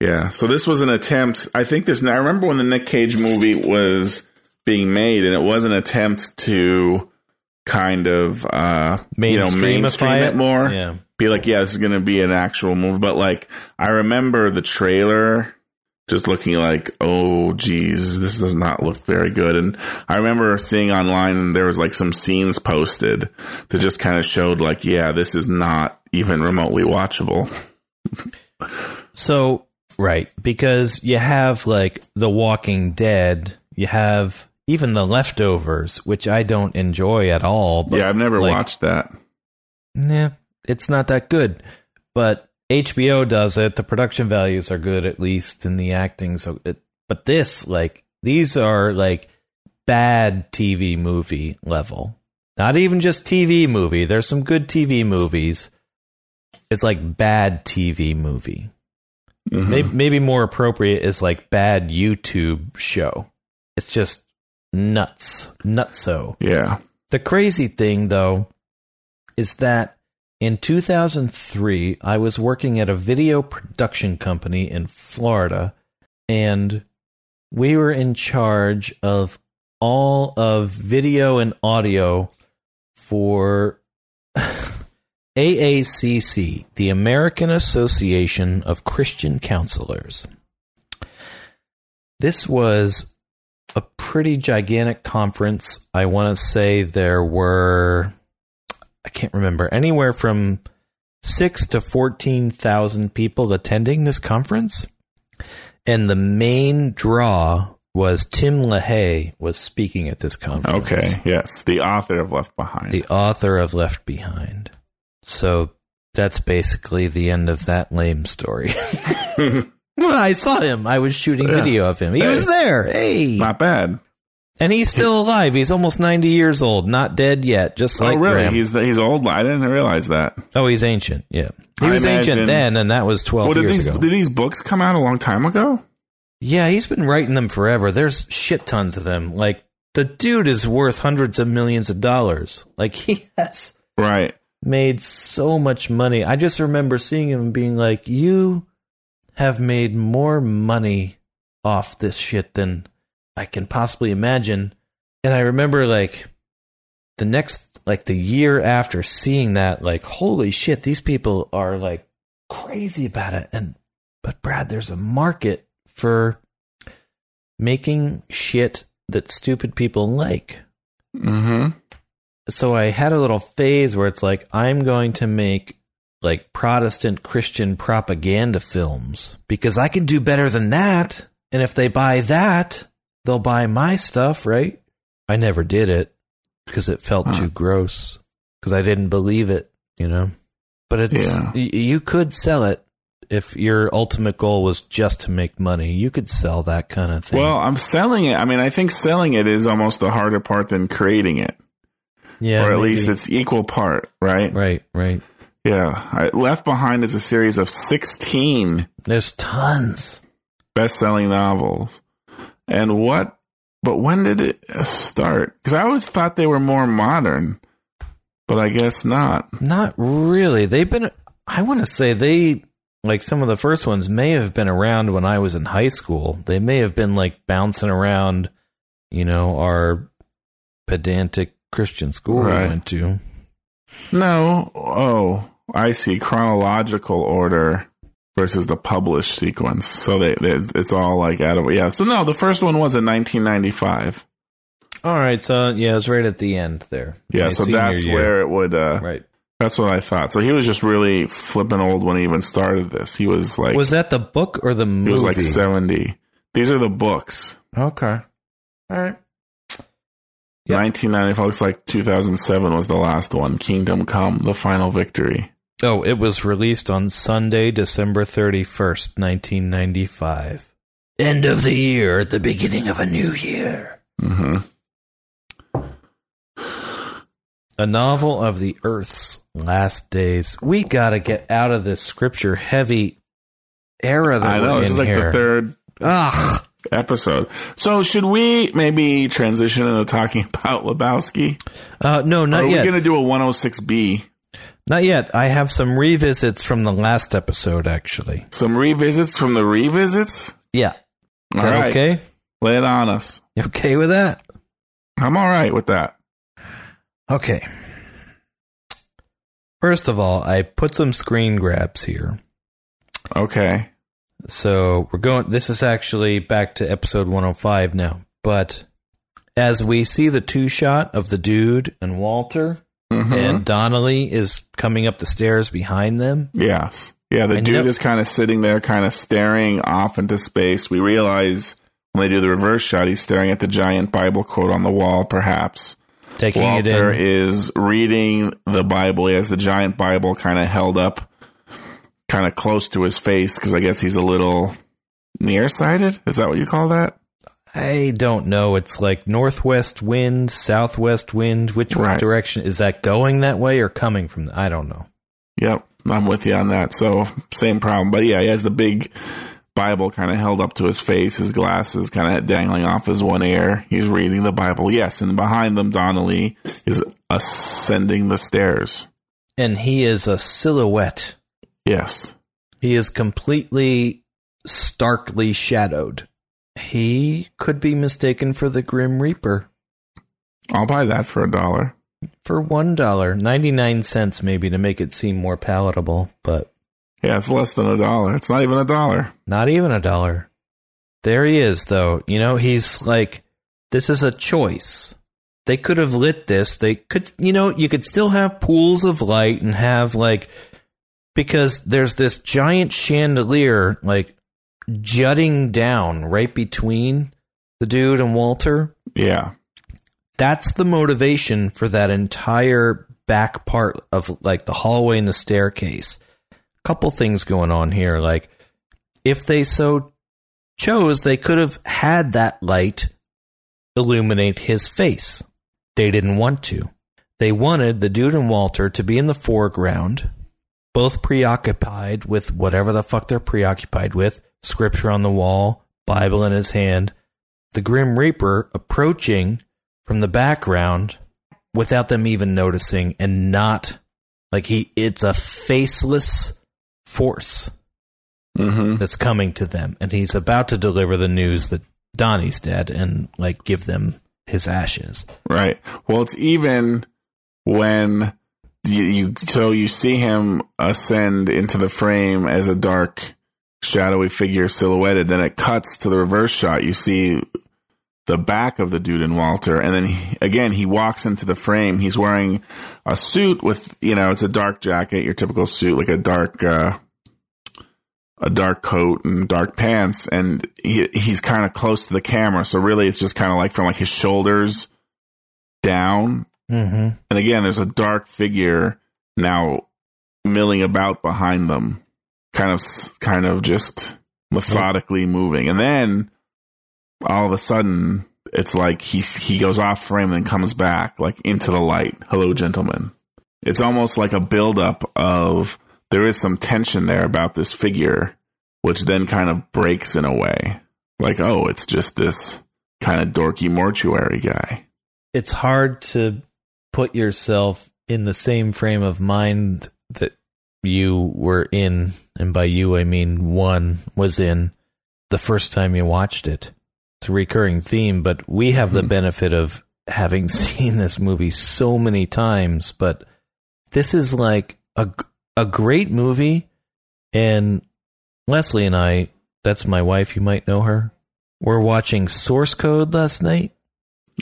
Yeah. So this was an attempt. I think this, I remember when the Nick Cage movie was being made, and it was an attempt to kind of, uh, you know, mainstream it, it? more. Yeah. Be like, yeah, this is going to be an actual movie. But like, I remember the trailer just looking like, oh, geez, this does not look very good. And I remember seeing online, there was like some scenes posted that just kind of showed, like, yeah, this is not even remotely watchable. So, right, because you have like The Walking Dead, you have even The Leftovers, which I don't enjoy at all. But yeah, I've never like, watched that. Nah, it's not that good. But HBO does it. The production values are good, at least, and the acting. So, it, but this, like, these are like bad TV movie level. Not even just TV movie. There's some good TV movies. It's like bad TV movie. Mhm. Maybe, maybe more appropriate is like bad YouTube show. It's just nuts, nutso. Yeah. The crazy thing, though, is that in 2003, I was working at a video production company in Florida, and we were in charge of all of video and audio for AACC, the American Association of Christian Counselors. This was a pretty gigantic conference. I want to say there were, can't remember, anywhere from six to 14,000 people attending this conference. And the main draw was Tim LaHaye was speaking at this conference. Okay. Yes. The author of Left Behind. The author of Left Behind. So that's basically the end of that lame story. I saw him. I was shooting Yeah. video of him. He Hey. was there. Hey. Not bad. And he's still alive. He's almost 90 years old, not dead yet, just oh, like oh, really? Graham. He's he's old. I didn't realize that. oh, he's ancient. Yeah. He I was ancient then, and that was 12 Well, did years these ago. did these books come out a long time ago? yeah, he's been writing them forever. There's shit tons of them. Like, the dude is worth hundreds of millions of dollars. Like, he has Right. made so much money. I just remember seeing him and being like, you have made more money off this shit than I can possibly imagine. And I remember like the next, like the year after seeing that, like, holy shit, these people are like crazy about it. And, but Brad, there's a market for making shit that stupid people like Mm-hmm. so I had a little phase where it's like I'm going to make like Protestant Christian propaganda films because I can do better than that. And if they buy that, they'll buy my stuff, right? I never did it because it felt Huh. too gross because I didn't believe it, you know. But it's Yeah. y- you could sell it if your ultimate goal was just to make money. You could sell that kind of thing. Well, I'm selling it. I mean, I think selling it is almost the harder part than creating it, yeah, or at maybe. least it's equal part, right? right, right. Yeah. I, Left Behind is a series of 16 There's tons. best-selling novels, and what? But when did it start? Because I always thought they were more modern, but I guess not. Not really. They've been. I want to say they like some of the first ones may have been around when I was in high school. They may have been like bouncing around, you know, our pedantic Christian school we went to. No. Oh, I see. Chronological order versus the published sequence. So they, they it's all like out of yeah. So no, the first one was in 1995. All right, so yeah, it was right at the end there. Yeah, My so that's year. where it would. uh Right. That's what I thought. So he was just really flipping old when he even started this. He was like Was that the book or the movie? he was like 70. These are the books. Okay. All right. Yep. 1995 looks like 2007 was the last one. Kingdom Come, the final victory. Oh, it was released on Sunday, December 31st, 1995. End of the year, the beginning of a new year. Mm-hmm. A novel of the Earth's last days. We got to get out of this scripture heavy era that I know we're this is like here. the third Ugh. episode. So should we maybe transition into talking about Lebowski? Uh, no, Or not are we yet. going to do a 106B? Not yet. I have some revisits from the last episode, actually. Some revisits from the revisits? Yeah. All that right. okay? Lay it on us. You okay with that? I'm all right with that. Okay. First of all, I put some screen grabs here. Okay. So we're going. This is actually back to episode 105 now. But as we see the two shot of the dude and Walter, Mhm. and Donnelly is coming up the stairs behind them. Yes. Yeah, the And dude yep. is kind of sitting there, kind of staring off into space. We realize when they do the reverse shot, he's staring at the giant Bible quote on the wall, perhaps. Taking Walter it in. is reading the Bible. He has the giant Bible kind of held up, kind of close to his face, because I guess he's a little nearsighted. Is that what you call that? I don't know. It's like northwest wind, southwest wind. Which Right. direction is that going that way or coming from? I don't know. Yep, I'm with you on that. So same problem, but yeah, he has the big Bible kind of held up to his face, his glasses kind of dangling off his one ear. He's reading the Bible. Yes, and behind them, Donnelly is ascending the stairs. And he is a silhouette. Yes, He is completely starkly shadowed. He could be mistaken for the Grim Reaper I'll buy that for a dollar. for one dollar, ninety nine cents, maybe to make it seem more palatable, but Yeah, it's less than a dollar. It's not even a dollar. not even a dollar. There he is, though. You know, he's like, this is a choice. They could have lit this. They could, you know, you could still have pools of light and have like, because there's this giant chandelier like jutting down right between the dude and Walter. Yeah, That's the motivation for that entire back part of like the hallway and the staircase. Couple things going on here. Like, if they so chose, they could have had that light illuminate his face. They didn't want to. They wanted the dude and Walter to be in the foreground, both preoccupied with whatever the fuck they're preoccupied with scripture on the wall, Bible in his hand, the Grim Reaper approaching from the background without them even noticing and not like he it's a faceless force Mm-hmm. that's coming to them and he's about to deliver the news that Donnie's dead and like give them his ashes. Right. Well, it's even when you, you so you see him ascend into the frame as a dark, shadowy figure silhouetted. Then it cuts to the reverse shot. You see the back of the dude in Walter, and then he, again he walks into the frame. He's wearing a suit with you know it's a dark jacket, your typical suit, like a dark. Uh, a dark coat and dark pants and he he's kind of close to the camera so really it's just kind of like from like his shoulders down Mm-hmm. and again, there's a dark figure now milling about behind them, kind of, kind of just methodically moving. And then all of a sudden, it's like he he goes off frame and then comes back like into the light. Hello, gentlemen. It's almost like a buildup of there is some tension there about this figure, which then kind of breaks in a way. Like, oh, it's just this kind of dorky mortuary guy. It's hard to put yourself in the same frame of mind that you were in, and by you I mean one was in the first time you watched it. It's a recurring theme, but we have the Mhm. benefit of having seen this movie so many times. But this is like a a great movie, and Leslie and I, that's my wife. You might know her. We're watching Source Code last night.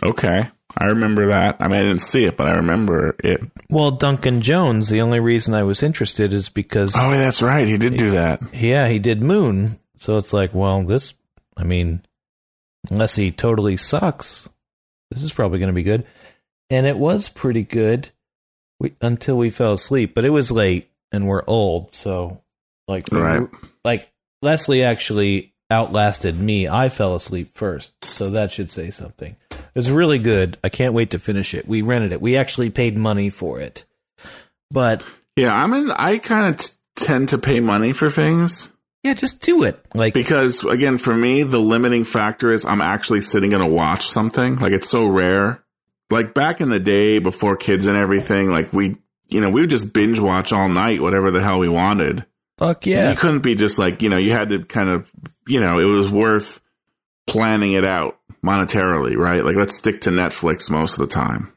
Okay. I remember that. I mean, I didn't see it, but I remember it. Well, Duncan Jones, the only reason I was interested is because, Oh, that's right. He did do that. yeah, he did Moon. So it's like, well, this, I mean, unless he totally sucks, this is probably going to be good. And it was pretty good we, until we fell asleep, but it was late and we're old. So, like, we Right. were- like Leslie actually outlasted me. I fell asleep first. So that should say something. It was really good. I can't wait to finish it. We rented it. We actually paid money for it. But Yeah, I'm in. I kind of t- tend to pay money for things yeah, just do it. Like because, again, for me, the limiting factor is I'm actually sitting to watch something. Like it's so rare. Like back in the day before kids and everything, like we, you know, we would just binge watch all night, whatever the hell we wanted. Fuck yeah. You couldn't be just like, you know, you had to kind of, you know, it was worth planning it out monetarily, right? Like, let's stick to Netflix most of the time.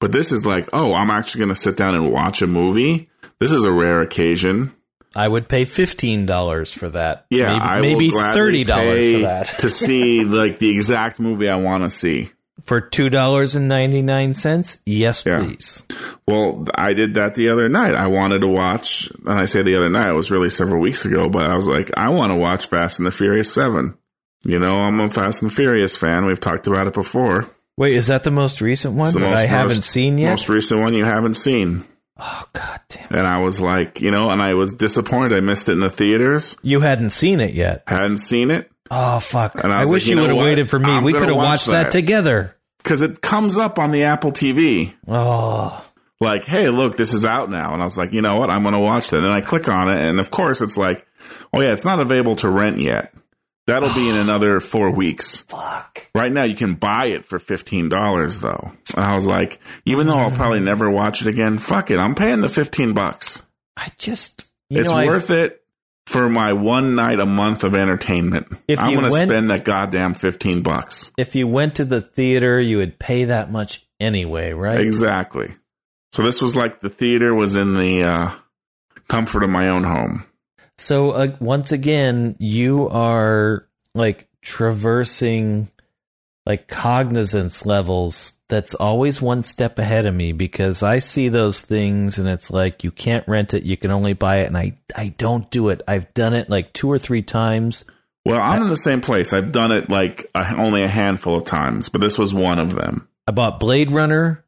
But this is like, oh, I'm actually going to sit down and watch a movie. This is a rare occasion. I would pay fifteen dollars for that. Yeah, maybe, I maybe will thirty dollars for that. to see like the exact movie I want to see. For two dollars and ninety nine cents? Yes, Yeah. please. Well, I did that the other night. I wanted to watch, and I say the other night, it was really several weeks ago, but I was like, I want to watch Fast and the Furious 7. You know, I'm a Fast and the Furious fan. We've talked about it before. Wait, is that the most recent one that most- I haven't most- seen yet? Most recent one you haven't seen. oh god damn! it. And I was like, you know, and I was disappointed. I missed it in the theaters. You hadn't seen it yet. Hadn't seen it Oh fuck! And I I, wish like, you you know would have waited for me. I'm we could have watch watched that. that. together. Because it comes up on the Apple TV. Oh, ah. Like, hey, look, this is out now. And I was like, you know what? I'm going to watch that. And I click on it. And of course, it's like, oh, yeah, it's not available to rent yet. That'll be in another four weeks. fuck! Right now, you can buy it for $15, though. And I was like, even though I'll probably never watch it again, fuck it. I'm paying the 15 bucks. I just you It's know, worth it for my one night a month of entertainment. If I'm going to spend that goddamn 15 bucks. if you went to the theater, you would pay that much anyway, right? Exactly. So this was like the theater was in the uh, comfort of my own home. So uh, once again, you are like traversing like cognizance levels that's always one step ahead of me because I see those things and it's like you can't rent it, you can only buy it and I I don't do it. I've done it like two or three times. Well, I'm in the same place. I've done it like a, only a handful of times, but this was one of them. I bought Blade Runner.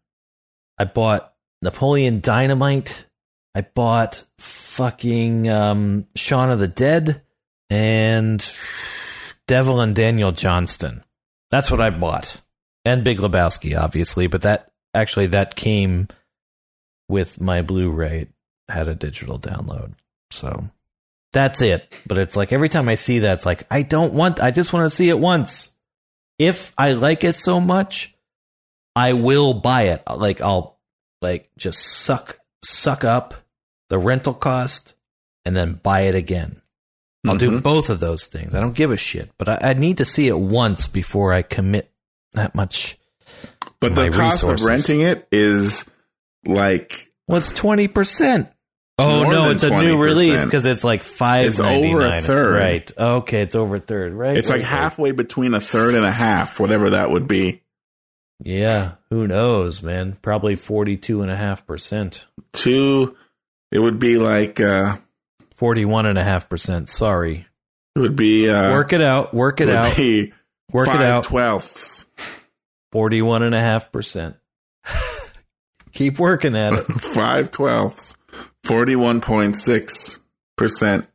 I bought Napoleon Dynamite. I bought fucking um, Shaun of the Dead. and Devil and Daniel Johnston. That's what I bought. And Big Lebowski, obviously, but that actually that came with my Blu-ray. It had a digital download. So that's it. But it's like every time I see that, it's like I don't want I just want to see it once. If I like it so much, I will buy it. Like I'll like just suck suck up the rental cost and then buy it again. I'll do Mhm. both of those things. I don't give a shit, but I, I need to see it once before I commit that much. But the cost resources. of renting it is like what's twenty percent. Oh more no, than it's a new 20%. release because it's like five. It's over a third. right? Okay, it's over a third, right? it's like right, right. halfway between a third and a half, whatever that would be. Yeah, who knows, man? Probably forty-two and a half percent, Two, it would be like uh, forty-one and a half percent. Sorry, it would be uh, work it out. Work it would out. Work five it out. twelfths, Forty-one and a half percent. Keep working at it. five twelfths, forty-one point six percent.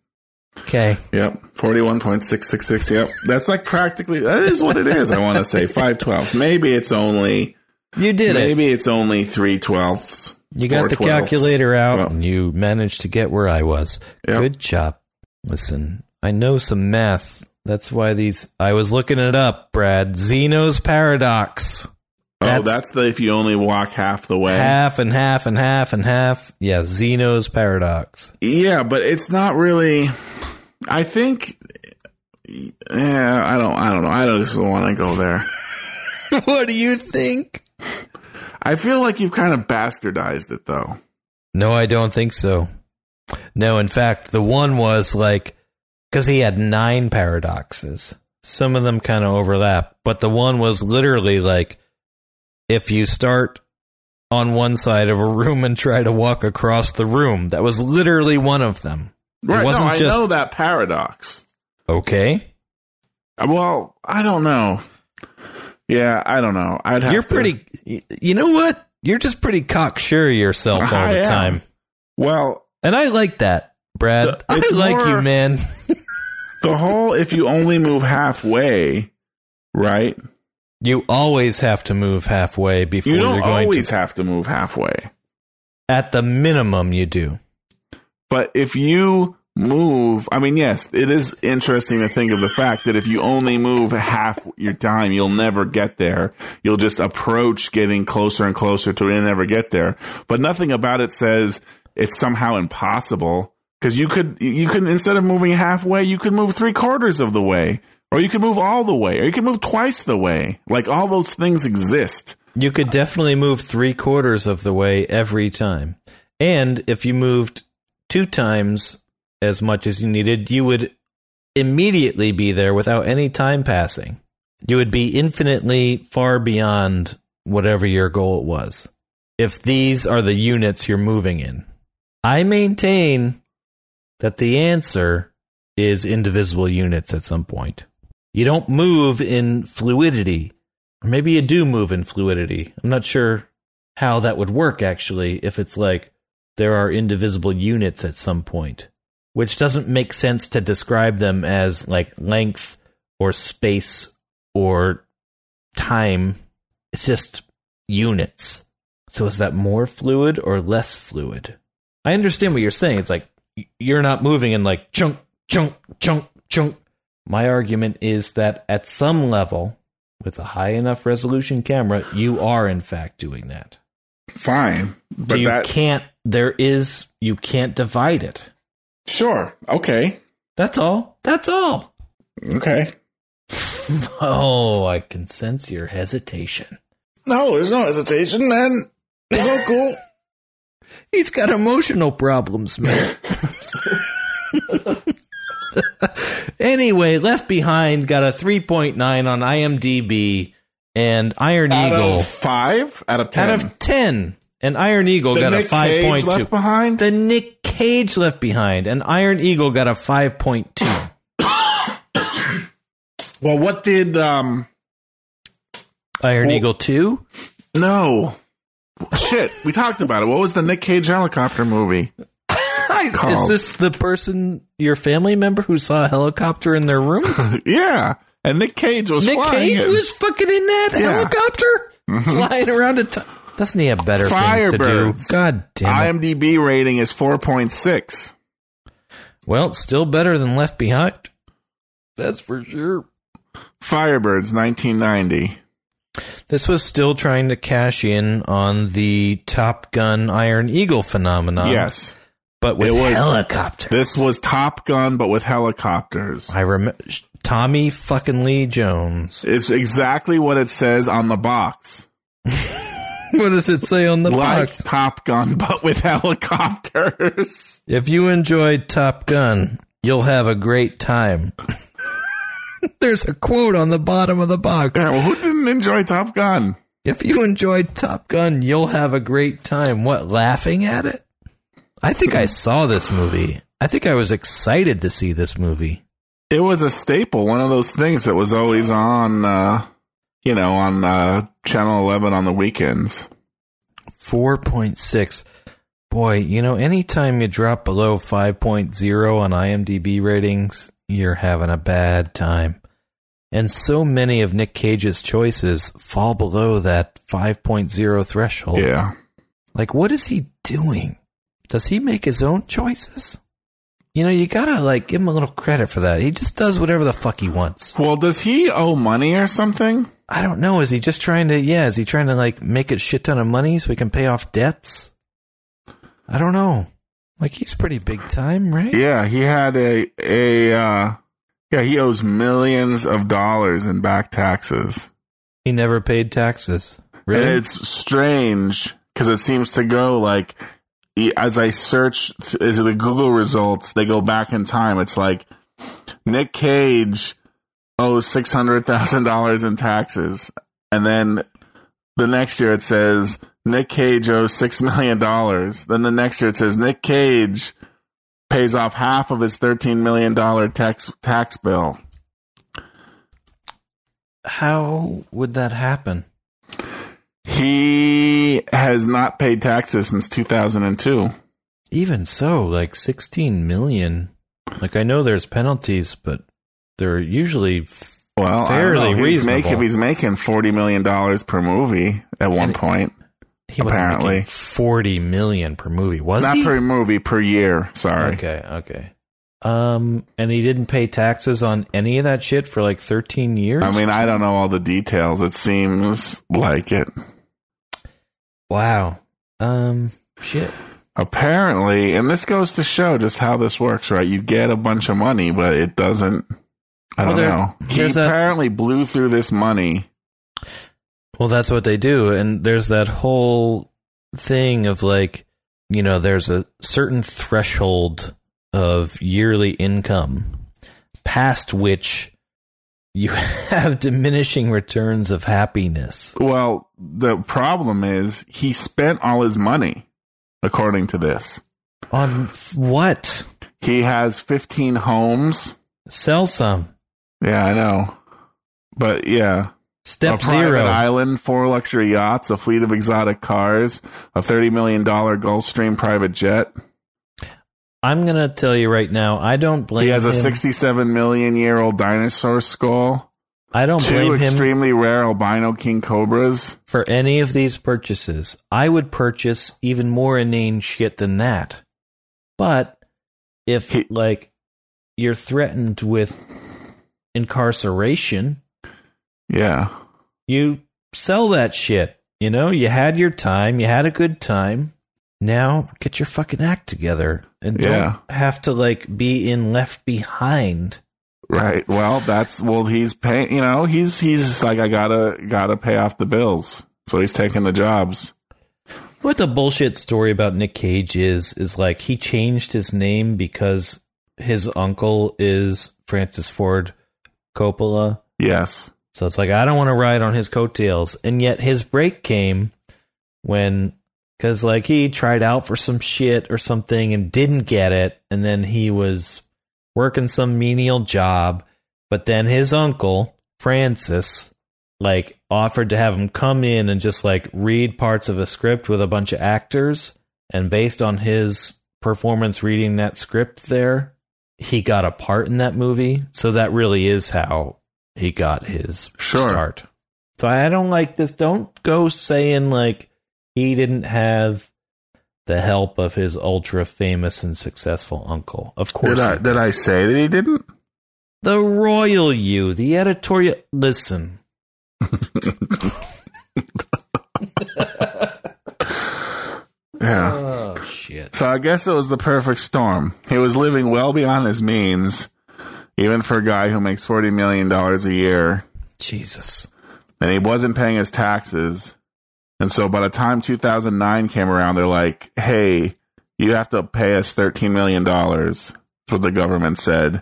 Okay. Yep, forty-one point six six six. Yep, that's like practically that is what it is. I want to say five twelfths. Maybe it's only You did it. maybe it's only three twelfths. You got the calculator out Well, and you managed to get where I was. Yep. Good job. Listen, I know some math. That's why these. I was looking it up, Brad. Zeno's paradox. Oh, That's- that's the if you only walk half the way. Half and half and half and half. Yeah, Zeno's paradox. Yeah, but it's not really. I think. Yeah, I don't. I don't know. I don't just want to go there. what do you think? I feel like you've kind of bastardized it, though. No, I don't think so. No, in fact, the one was like because he had nine paradoxes. Some of them kind of overlap, but the one was literally like if you start on one side of a room and try to walk across the room. That was literally one of them. Right? It wasn't no, I just know that paradox. okay. Uh, well, I don't know. Yeah, I don't know. I'd have You're to- pretty. You know what? You're just pretty cocksure of yourself all I the am. time, well. and I like that, Brad. The- I it's like more- you, man. The whole if you only move halfway, right? You always have to move halfway before You are don't going always to. have to move halfway. At the minimum, you do. But if you move, I mean, yes, it is interesting to think of the fact that if you only move half your time, you'll never get there. You'll just approach getting closer and closer to it and never get there. But nothing about it says it's somehow impossible because you could, you could, instead of moving halfway, you could move three quarters of the way or you could move all the way or you could move twice the way. Like all those things exist. You could definitely move three quarters of the way every time. And if you moved two times as much as you needed, you would immediately be there without any time passing. You would be infinitely far beyond whatever your goal was. If these are the units you're moving in, I maintain that the answer is indivisible units at some point. You don't move in fluidity. Or maybe you do move in fluidity. I'm not sure how that would work actually if it's like there are indivisible units at some point, which doesn't make sense to describe them as like length or space or time. It's just units. So is that more fluid or less fluid? I understand what you're saying. It's like you're not moving in like chunk, chunk, chunk, chunk. My argument is that at some level, with a high enough resolution camera, you are in fact doing that. Fine. But you that, can't. There is. You can't divide it. Sure. Okay. That's all. That's all. Okay. Oh, I can sense your hesitation. No, there's no hesitation, man. It's all cool. He's got emotional problems, man. anyway, Left Behind got a 3.9 on IMDb, and Iron out Eagle of five out of ten. out of 10. And Iron Eagle the got Nick a Cage 5.2. left behind. The Nick Cage Left Behind, and Iron Eagle got a 5.2. well, what did um? Iron Well- Eagle 2? No, shit. We talked about it. What was the Nick Cage helicopter movie? Is this the person, your family member, who saw a helicopter in their room? Yeah, and Nick Cage was Nick Cage was fucking in that Yeah. Mm-hmm. helicopter, flying around a. T- Doesn't he have better things to do? Firebirds. God damn it! IMDb rating is four point six. well, it's still better than Left Behind. That's for sure. Firebirds, nineteen ninety. This was still trying to cash in on the Top Gun Iron Eagle phenomenon. yes, but with It was- helicopters. this was Top Gun, but with helicopters. I remember Tommy fucking Lee Jones. It's exactly what it says on the box. What does it say on the like box? Top Gun, but with helicopters. If you enjoyed Top Gun, you'll have a great time. There's a quote on the bottom of the box. Yeah, well, who didn't enjoy Top Gun? If you enjoyed Top Gun, you'll have a great time. What, laughing at it? I think I saw this movie. I think I was excited to see this movie. It was a staple, one of those things that was always on, uh, you know, on uh, Channel 11 on the weekends. 4.6. Boy, you know, anytime you drop below 5.0 on IMDb ratings, you're having a bad time. And so many of Nick Cage's choices fall below that 5.0 threshold. Yeah. Like, what is he doing? Does he make his own choices? You know, you gotta, like, give him a little credit for that. He just does whatever the fuck he wants. Well, does he owe money or something? I don't know. Is he just trying to, yeah, is he trying to, like, make a shit ton of money so he can pay off debts? I don't know. Like, he's pretty big time, right? Yeah, he had a, a, uh, yeah, he owes millions of dollars in back taxes. He never paid taxes. Really? And it's strange because it seems to go like as I search is the Google results, they go back in time. It's like Nick Cage owes six hundred thousand dollars in taxes, and then the next year it says Nick Cage owes six million dollars. Then the next year it says Nick Cage pays off half of his thirteen million dollar tax tax bill. How would that happen? He has not paid taxes since two thousand and two. Even so, like 16 million. Like, I know there's penalties, but they're usually Well, Fairly I don't know. He's reasonable. making, he's making forty million dollars per movie at one And- point. he Apparently. making 40 million per movie, was Not he? per movie per year. Sorry. Okay, okay. Um, and he didn't pay taxes on any of that shit for like 13 years. I mean, I don't know all the details. It seems like it. wow. Um, shit. Apparently, and this goes to show just how this works, right? You get a bunch of money, but it doesn't. I don't there- know. He there's that- apparently blew through this money. Well, that's what they do. And there's that whole thing of like, you know, there's a certain threshold of yearly income past which you have diminishing returns of happiness. Well, the problem is he spent all his money, according to this. On what? He has 15 homes. Sell some. Yeah, I know. But yeah, Step a zero. island, four luxury yachts, a fleet of exotic cars, a $30 million Gulfstream private jet. I'm going to tell you right now, I don't blame He has a him. 67 million year old dinosaur skull, I don't two blame him extremely rare albino king cobras. for any of these purchases. I would purchase even more inane shit than that. But if He- like you're threatened with incarceration, Yeah. you sell that shit. You know, you had your time, you had a good time. Now get your fucking act together and don't Yeah. have to like be in left behind. Right. Well, that's well. He's paying. You know, he's he's like I gotta gotta pay off the bills, so he's taking the jobs. What the bullshit story about Nick Cage is is like he changed his name because his uncle is Francis Ford Coppola. Yes. So it's like I don't want to ride on his coattails. And yet his break came when cuz like he tried out for some shit or something and didn't get it and then he was working some menial job, but then his uncle, Francis, like offered to have him come in and just like read parts of a script with a bunch of actors and based on his performance reading that script there, he got a part in that movie. So that really is how he got his Sure. start. So I don't like this. Don't go saying like he didn't have the help of his ultra famous and successful uncle. Of course, Did I did I say that he didn't? the royal you, the editorial. Listen, Yeah. Uh, So I guess it was the perfect storm. He was living well beyond his means, even for a guy who makes forty million dollars a year, Jesus. and he wasn't paying his taxes. And so by the time 2009 came around, they're like, "Hey, you have to pay us 13 million dollars." That's what the government said.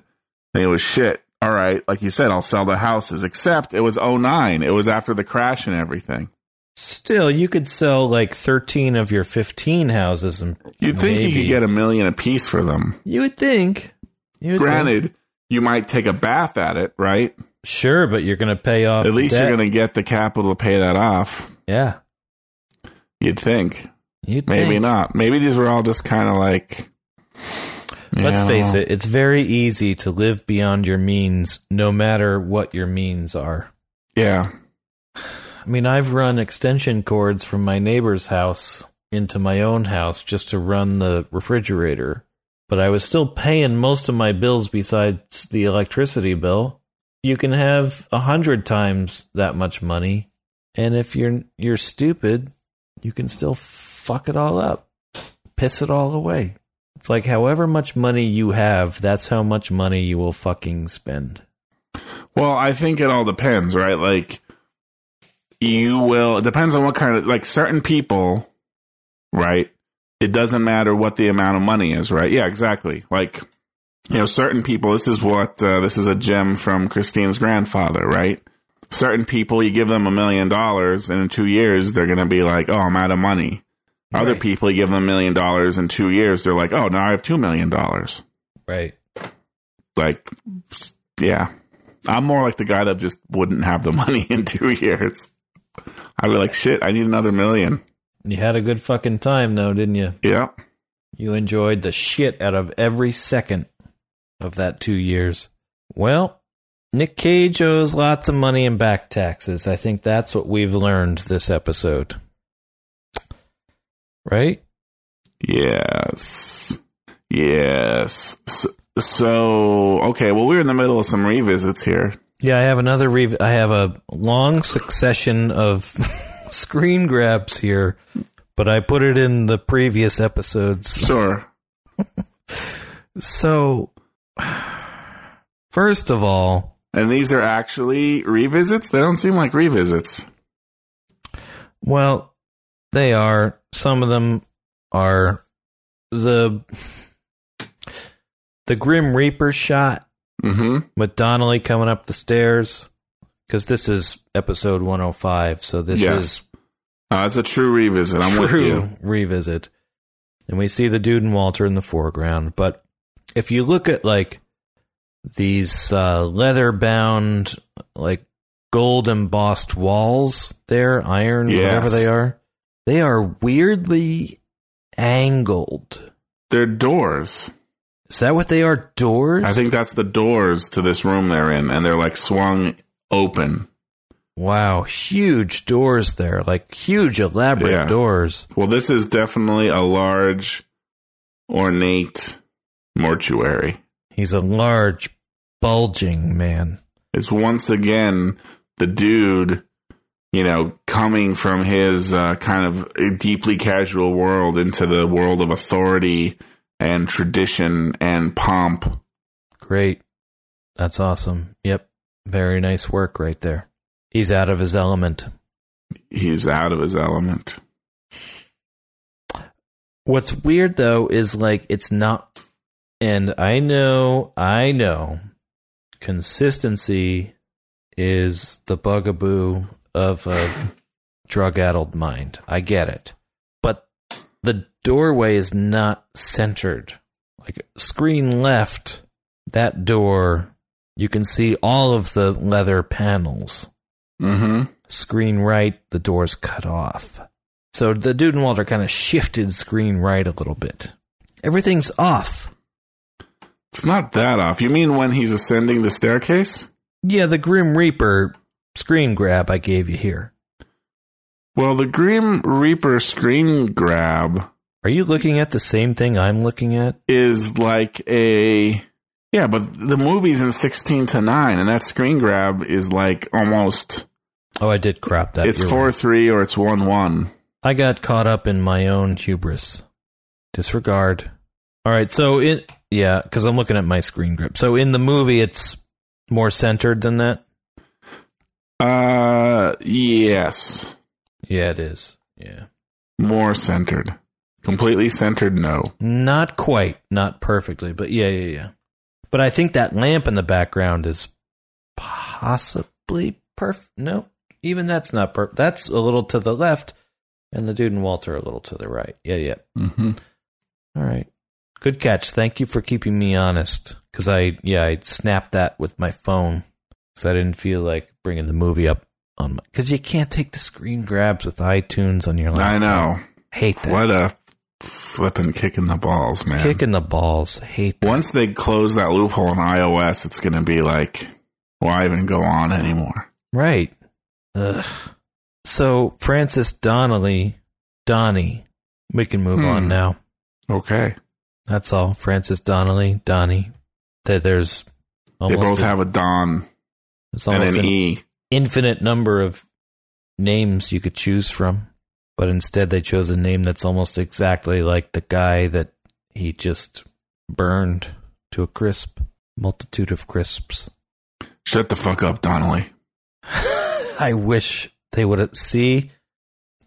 And it was shit. All right, like you said, I'll sell the houses. Except it was 09. It was after the crash and everything. Still, you could sell like 13 of your 15 houses and You'd think you Maybe. could get a million a piece for them. you would think. You would Granted, you might take a bath at it, right? think. Sure, but you're going to pay off At the least debt. you're going to get the capital to pay that off. Yeah. You'd think. You'd Maybe think. not. Maybe these were all just kind of like. you Let's know, face it, it's very easy to live beyond your means no matter what your means are. Yeah. I mean, I've run extension cords from my neighbor's house into my own house just to run the refrigerator, but I was still paying most of my bills besides the electricity bill. You can have a hundred times that much money, and if you're you're stupid, you can still fuck it all up, piss it all away. It's like however much money you have, that's how much money you will fucking spend. Well, I think it all depends, right? Like, you will. It depends on what kind of. Like, certain people, right? It doesn't matter what the amount of money is, right? Yeah, exactly. Like, you know, certain people. This is what. Uh, this is a gem from Christine's grandfather, right? Certain people, you give them a million dollars, and in two years, they're going to be like, "Oh, I'm out of money." Other people, you give them a million dollars in two years, they're like, "Oh, now I have two million dollars." Right. like yeah i'm more like the guy that just wouldn't have the money in two years i'd be like shit i need another million You had a good fucking time though, didn't you? yeah You enjoyed the shit out of every second of that two years. Well, Nick Cage owes lots of money in back taxes. I think that's what we've learned this episode. Right? yes yes so okay well we're in the middle of some revisits here Yeah, I have another rev- I have a long succession of screen grabs here, but I put it in the previous episodes. sure So, first of all, and these are actually revisits they don't seem like revisits Well, they are. Some of them are the the Grim Reaper shot mm-hmm with Donnelly coming up the stairs. Because this is episode 105, so this yes is uh, it's a true revisit i'm with true you revisit. And we see the dude and Walter in the foreground. But if you look at like these uh, leather bound, like gold embossed walls there, iron, Yes. whatever they are, they are weirdly angled. they're doors Is that what they are? Doors? i think that's the doors to this room they're in and they're like swung open Wow, huge doors there, like huge elaborate Yeah. doors. Well, this is definitely a large, ornate mortuary. He's a large, bulging man. It's once again the dude, you know, coming from his uh, kind of deeply casual world into the world of authority and tradition and pomp. Great. That's awesome. Yep. Very nice work right there. He's out of his element. He's out of his element. What's weird though is like it's not and I know, I know consistency is the bugaboo of a drug-addled mind. I get it. But the doorway is not centered. Like screen left, that door, you can see all of the leather panels. Mm-hmm. Screen right, the door's cut off. So the dude and Walter kind of shifted screen right a little bit. Everything's off. It's not that off. You mean when he's ascending the staircase? Yeah, the Grim Reaper screen grab I gave you here. Well, the Grim Reaper screen grab Are you looking at the same thing I'm looking at? is like a yeah, but the movie's in sixteen to nine, and that screen grab is like almost Oh, I did crop that. it's four right. three or it's one one. I got caught up in my own hubris. Disregard. All right, so in yeah, because I'm looking at my screen grip. So in the movie, it's more centered than that. Uh, yes, Yeah, it is. Yeah, more centered, completely centered. No, not quite, not perfectly, but yeah, yeah, yeah. But I think that lamp in the background is possibly perfect. No, even that's not perfect. That's a little to the left, and the dude and Walter a little to the right. Yeah, yeah. mm-hmm. All right. Good catch. Thank you for keeping me honest. Because I, yeah, I snapped that with my phone. Because I didn't feel like bringing the movie up on my. Because you can't take the screen grabs with iTunes on your laptop. I know. Hate that. What a flipping kicking the balls, man. Kicking the balls. Hate that. Once they close that loophole in iOS, it's going to be like, why even go on anymore? Right. Ugh. So, Francis Donnelly, Donnie, we can move Hmm. on now. Okay. That's all. Francis Donnelly, Donnie. That there's They both a- have a Don it's and an an E. infinite number of names you could choose from, but instead they chose a name that's almost exactly like the guy that he just burned to a crisp. Multitude of crisps. Shut the fuck up, Donnelly. I wish they would have see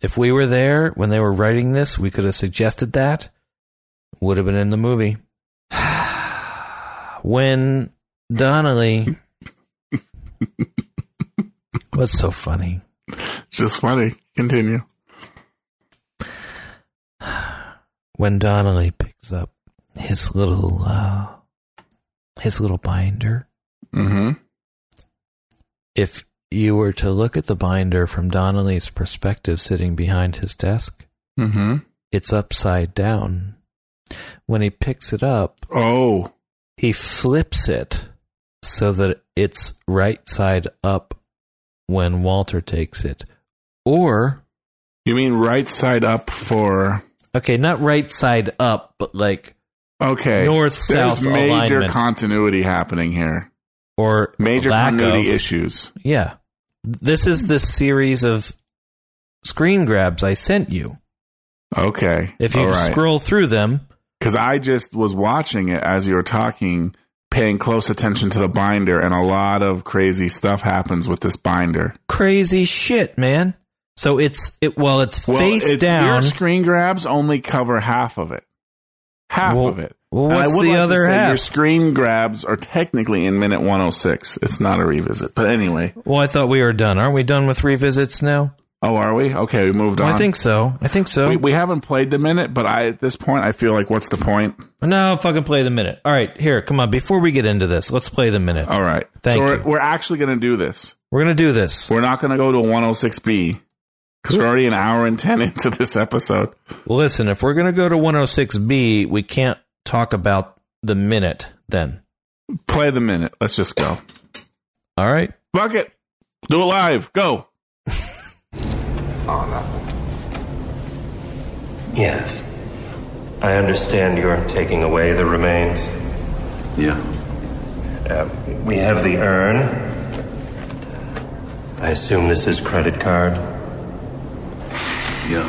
if we were there when they were writing this, we could have suggested that. Would have been in the movie. when Donnelly was so funny. Just funny. Continue. When Donnelly picks up his little uh, his little binder, Mm-hmm. if you were to look at the binder from Donnelly's perspective sitting behind his desk, Mm-hmm. it's upside down. When he picks it up, Oh, he flips it so that it's right side up when Walter takes it. Or, you mean right side up for? Okay, not right side up, but like Okay. North, south. There's major alignment. continuity happening here. or Major continuity of. issues. Yeah. This is the series of screen grabs I sent you. Okay. If you right. scroll through them, because I just was watching it as you were talking, paying close attention to the binder, and a lot of crazy stuff happens with this binder. crazy shit, man. So it's it well, it's face it- down. Your screen grabs only cover half of it. Half Well- of it. well, what's the like to other half? Your screen grabs are technically in minute 106. It's not a revisit. But anyway. Well, I thought we were done. Aren't we done with revisits now? Oh, are we? Okay, we moved on. I think so. I think so. we, we haven't played the minute, but I at this point I feel like what's the point? no, fucking play the minute. All right, here, come on. Before we get into this, let's play the minute. All right. Thank so we're, we're actually going to do this. We're gonna do this. We're not going to go to a 106B because we're already an hour and 10 into this episode. Listen, if we're gonna go to 106B, we can't talk about the minute then. Play the minute. Let's just go. All right. Fuck it. Do it live. Go. Oh no. Yes. I understand you're taking away the remains. Yeah. Uh, we have the urn. I assume this is credit card. Yeah.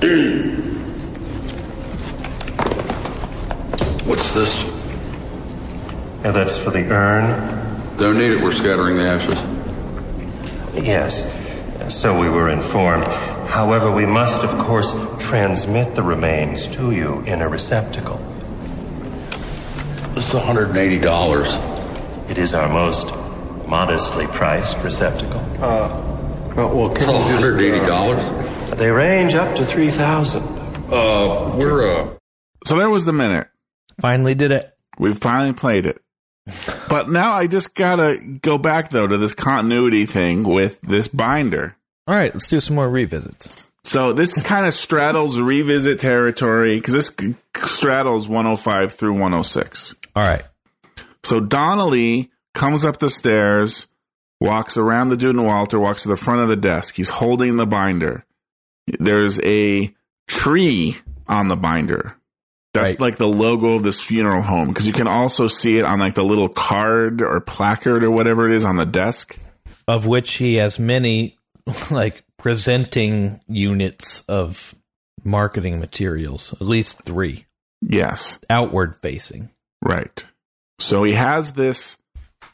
What's this? Yeah, that's for the urn. Don't need it. We're scattering the ashes. Yes. So we were informed. However, we must, of course, transmit the remains to you in a receptacle. This is $180. It is our most modestly priced receptacle. Well, well, can Oh, you just, $180? They range up to 3,000. Uh, we're, uh, So there was the minute. Finally did it. We've finally played it. But now I just gotta go back though to this continuity thing with this binder. All right, let's do some more revisits. So this kind of straddles revisit territory because this straddles 105 through 106. All right. So Donnelly comes up the stairs, walks around the dude and Walter, walks to the front of the desk. He's holding the binder. There's a tree on the binder. That's Right. like the logo of this funeral home because you can also see it on like the little card or placard or whatever it is on the desk. Of which he has many, like, presenting units of marketing materials, at least three, Yes. outward facing. Right. So he has this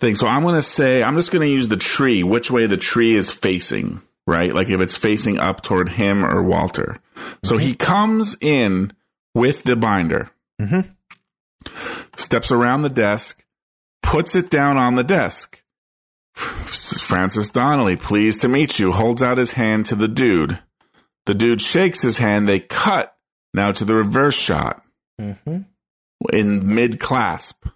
thing. So I'm going to say, I'm just going to use the tree, which way the tree is facing, right? Like if it's facing up toward him or Walter. So he comes in with the binder, Mhm. steps around the desk, puts it down on the desk. Francis Donnelly, pleased to meet you, holds out his hand to the dude. The dude shakes his hand. They cut now to the reverse shot Mm-hmm. in mid clasp.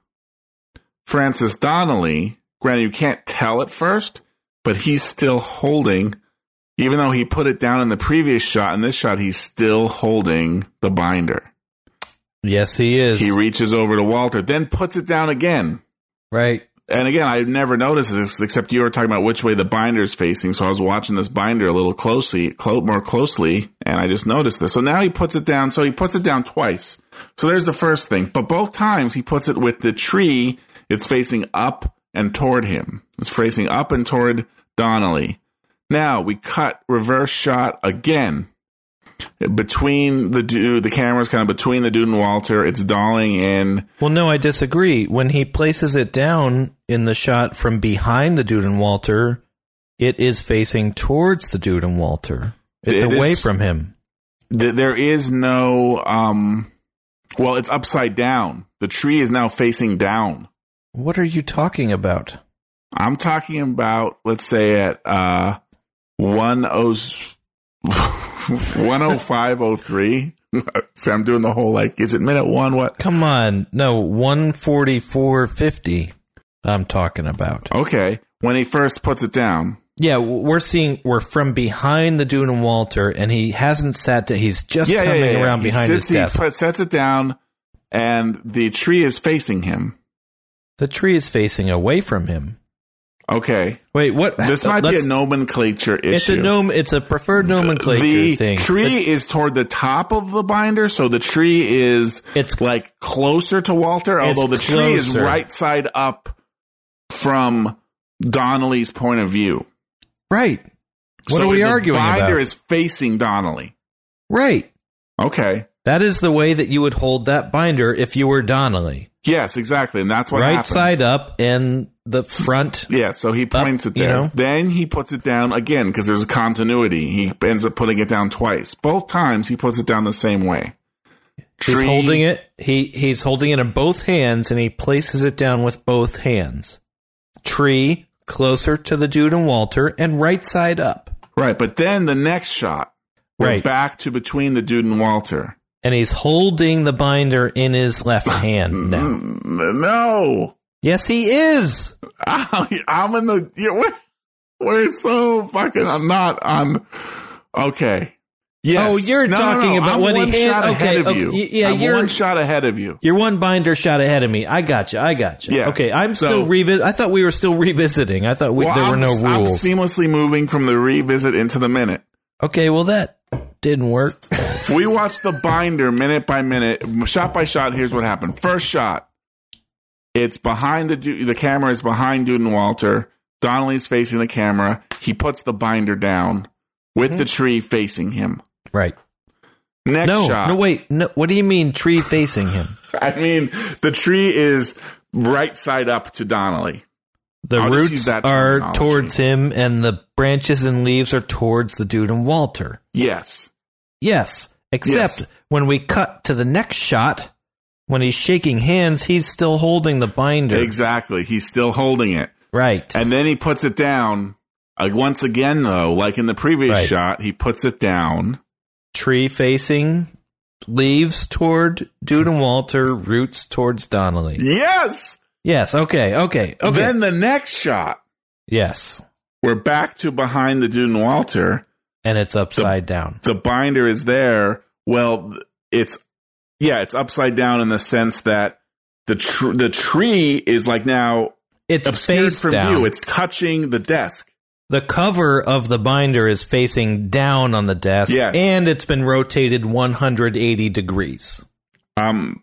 Francis Donnelly, granted, you can't tell at first, but he's still holding, even though he put it down in the previous shot. In this shot, he's still holding the binder. Yes, he is. He reaches over to Walter, then puts it down again. right. And again, I never noticed this, except you were talking about which way the binder is facing. So I was watching this binder a little closely, clo- more closely, and I just noticed this. So now he puts it down. So he puts it down twice. So there's the first thing. But both times he puts it with the tree. It's facing up and toward him. It's facing up and toward Donnelly. Now we cut reverse shot again. Between the dude, the camera's kind of between the dude and Walter. It's dolling in. Well, no, I disagree. When he places it down in the shot from behind the dude and Walter, it is facing towards the dude and Walter. It's It away is- from him. th- there is no um well it's upside down the tree is now facing down What are you talking about? i'm talking about let's say at uh 10 10503 so i'm doing the whole like is it minute one what Come on. No, 144.50 I'm talking about. okay when he first puts it down Yeah, we're seeing, we're from behind the Dune and Walter, and he hasn't sat down. He's just yeah, coming yeah, yeah. around behind sits, his desk. he sets it down and the tree is facing him the tree is facing away from him. Okay Wait, what? this might be let's- a nomenclature issue It's a nom. It's a preferred nomenclature the thing. tree is toward the top of the binder, so the tree is It's- like closer to Walter, although the tree is right side up from Donnelly's point of view. right. What so are we the arguing binder about? is facing Donnelly. right. Okay. That is the way that you would hold that binder if you were Donnelly. Yes, exactly, and that's what right happens. side up and the front. Yeah, so he points it you there. know? Then he puts it down again because there's a continuity. He ends up putting it down twice. Both times he puts it down the same way. He's Tree- holding it. He he's holding it in both hands, and he places it down with both hands. Tree closer to the dude and Walter, and right side up. Right, but then the next shot, we're Right. back to between the dude and Walter. And he's holding the binder in his left hand now. No, Yes, he is. I'm in the. yeah, We're, we're so fucking. I'm not I'm Okay. Yes. Oh, you're No, no, talking no, about I'm when he one hand- shot okay, ahead of okay, you. y- yeah, I'm you're- one shot ahead of you. You're one binder shot ahead of me. I got you. I got you. Yeah. Okay, I'm So- still revisit. I thought we were still revisiting. I thought we, Well, there were I'm, no I'm rules. seamlessly moving from the revisit into the minute. okay, well that didn't work. We watch the binder minute by minute, shot by shot, here's what happened. First shot, it's behind the the camera is behind Dude and Walter. Donnelly's facing the camera. He puts the binder down with the hmm. tree facing him. right. Next No, shot. no, wait. No, what do you mean tree facing him? I mean, the tree is right side up to Donnelly. The I'll roots that are towards him, and the branches and leaves are towards the dude and Walter. Yes. Yes, except Yes. when we cut to the next shot, when he's shaking hands, he's still holding the binder. Exactly. He's still holding it. Right. And then he puts it down. Uh, once again, though, like in the previous Right. shot, he puts it down. tree facing, leaves toward Dude and Walter, roots towards Donnelly. Yes. Yes. Okay. Okay. Okay. Then the next shot, yes. we're back to behind the dude and Walter. And it's upside down. The binder is there. Well, it's yeah, it's upside down in the sense that the tr- the tree is like now It's obscured from down. view. It's touching the desk. the cover of the binder is facing down on the desk, Yes. and it's been rotated 180 degrees. Um,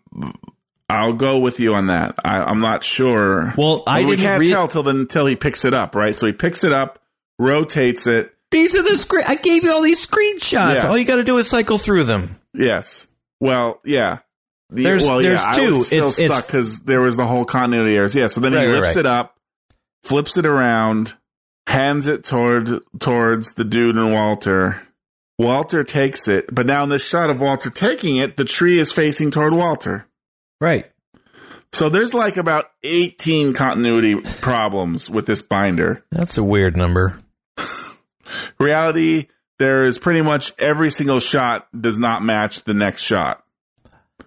I'll go with you on that. I, I'm not sure. Well, I we didn't can't read- tell till then until he picks it up, right? So he picks it up, rotates it. These are the screen. I gave you all these screenshots. Yes. All you got to do is cycle through them. Yes. Well, yeah. The- There's- well, there's yeah, two. still It's- it's- stuck because there was the whole continuity errors. Yeah. So then Right, he lifts right. it up, flips it around, hands it toward towards the dude and Walter. Walter takes it, but now in the shot of Walter taking it, the tree is facing toward Walter. Right. So there's like about 18 continuity problems with this binder. That's a weird number. Reality, there is pretty much every single shot does not match the next shot.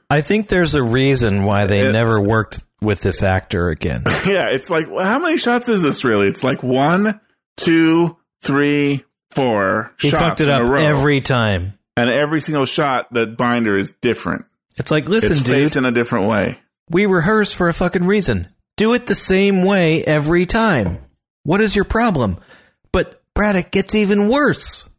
I think there's a reason why they uh, It- never worked with this actor again. Yeah, it's like well, how many shots is this really? It's like one, two, three, four He fucked it up every time. and every single shot that binder is different. It's like, listen, it's dude, faced in a different way. we rehearse for a fucking reason. Do it the same way every time. What is your problem? Brad, it gets even worse.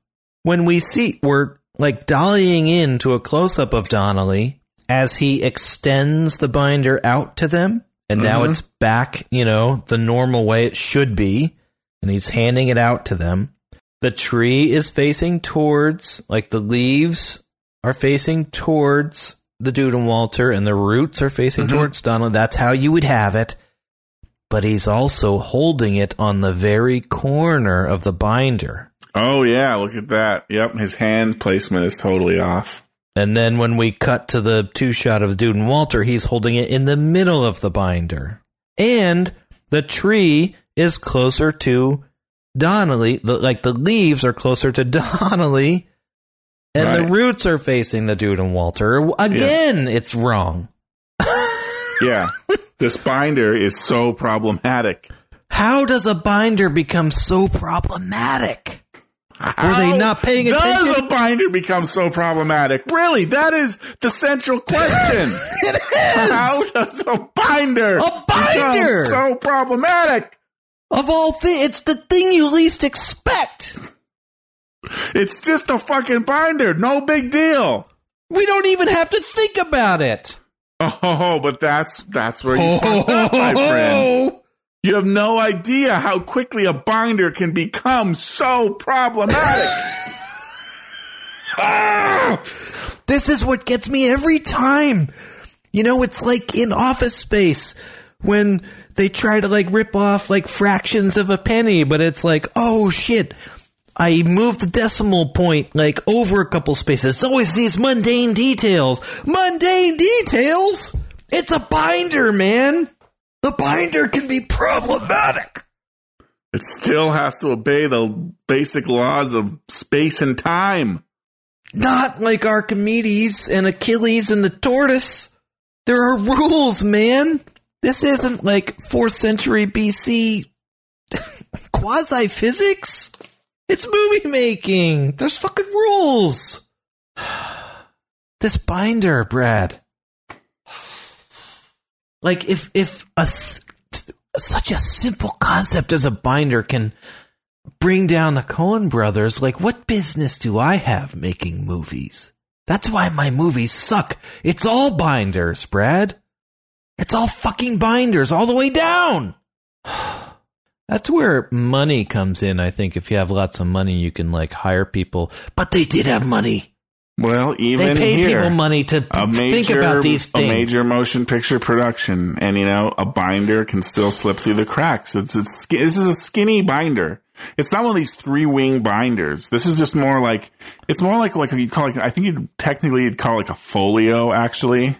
When we see we're like dollying in to a close up of Donnelly as he extends the binder out to them, and now Mhm. it's back, you know, the normal way it should be, and he's handing it out to them. The tree is facing towards, like the leaves are facing towards the dude and Walter, and the roots are facing Mhm. towards Donald. That's how you would have it. But he's also holding it on the very corner of the binder. Oh yeah, look at that. Yep, his hand placement is totally off. And then when we cut to the two shot of dude and Walter, he's holding it in the middle of the binder. And the tree is closer to Donnelly. The, like the leaves are closer to Donnelly. And the roots are facing the dude and Walter. Again, it's wrong. Yeah, this binder is so problematic. How does a binder become so problematic? Were they not paying Does attention? Does a binder become so problematic? Really, that is the central question. It is! How does a binder, A binder! become so problematic? Of all things, it's the thing you least expect. It's just a fucking binder. No big deal. We don't even have to think about it. Oh, but that's that's where you fucked up, my friend. You have no idea how quickly a binder can become so problematic. ah! This is what gets me every time. You know, it's like in Office Space when they try to like rip off like fractions of a penny, but it's like, oh shit. I moved the decimal point like over a couple spaces. It's always these mundane details. Mundane details? It's a binder, man. The binder can be problematic. it still has to obey the basic laws of space and time. Not like Archimedes and Achilles and the tortoise. There are rules, man. This isn't like 4th century BC quasi physics. It's movie making. There's fucking rules. This binder, Brad. Like if if a th- such a simple concept as a binder can bring down the Coen brothers, like what business do I have making movies? That's why my movies suck. It's all binders, Brad. It's all fucking binders all the way down. That's where money comes in, I think. If you have lots of money, you can like hire people. But they did have money. Well, They even paid here, people money to a major, think about these things. a major motion picture production, and you know, a binder can still slip through the cracks. It's it's this is a skinny binder. It's not one of these three wing binders. This is just more like it's more like like you'd call like I think you'd technically you'd call it like a folio actually.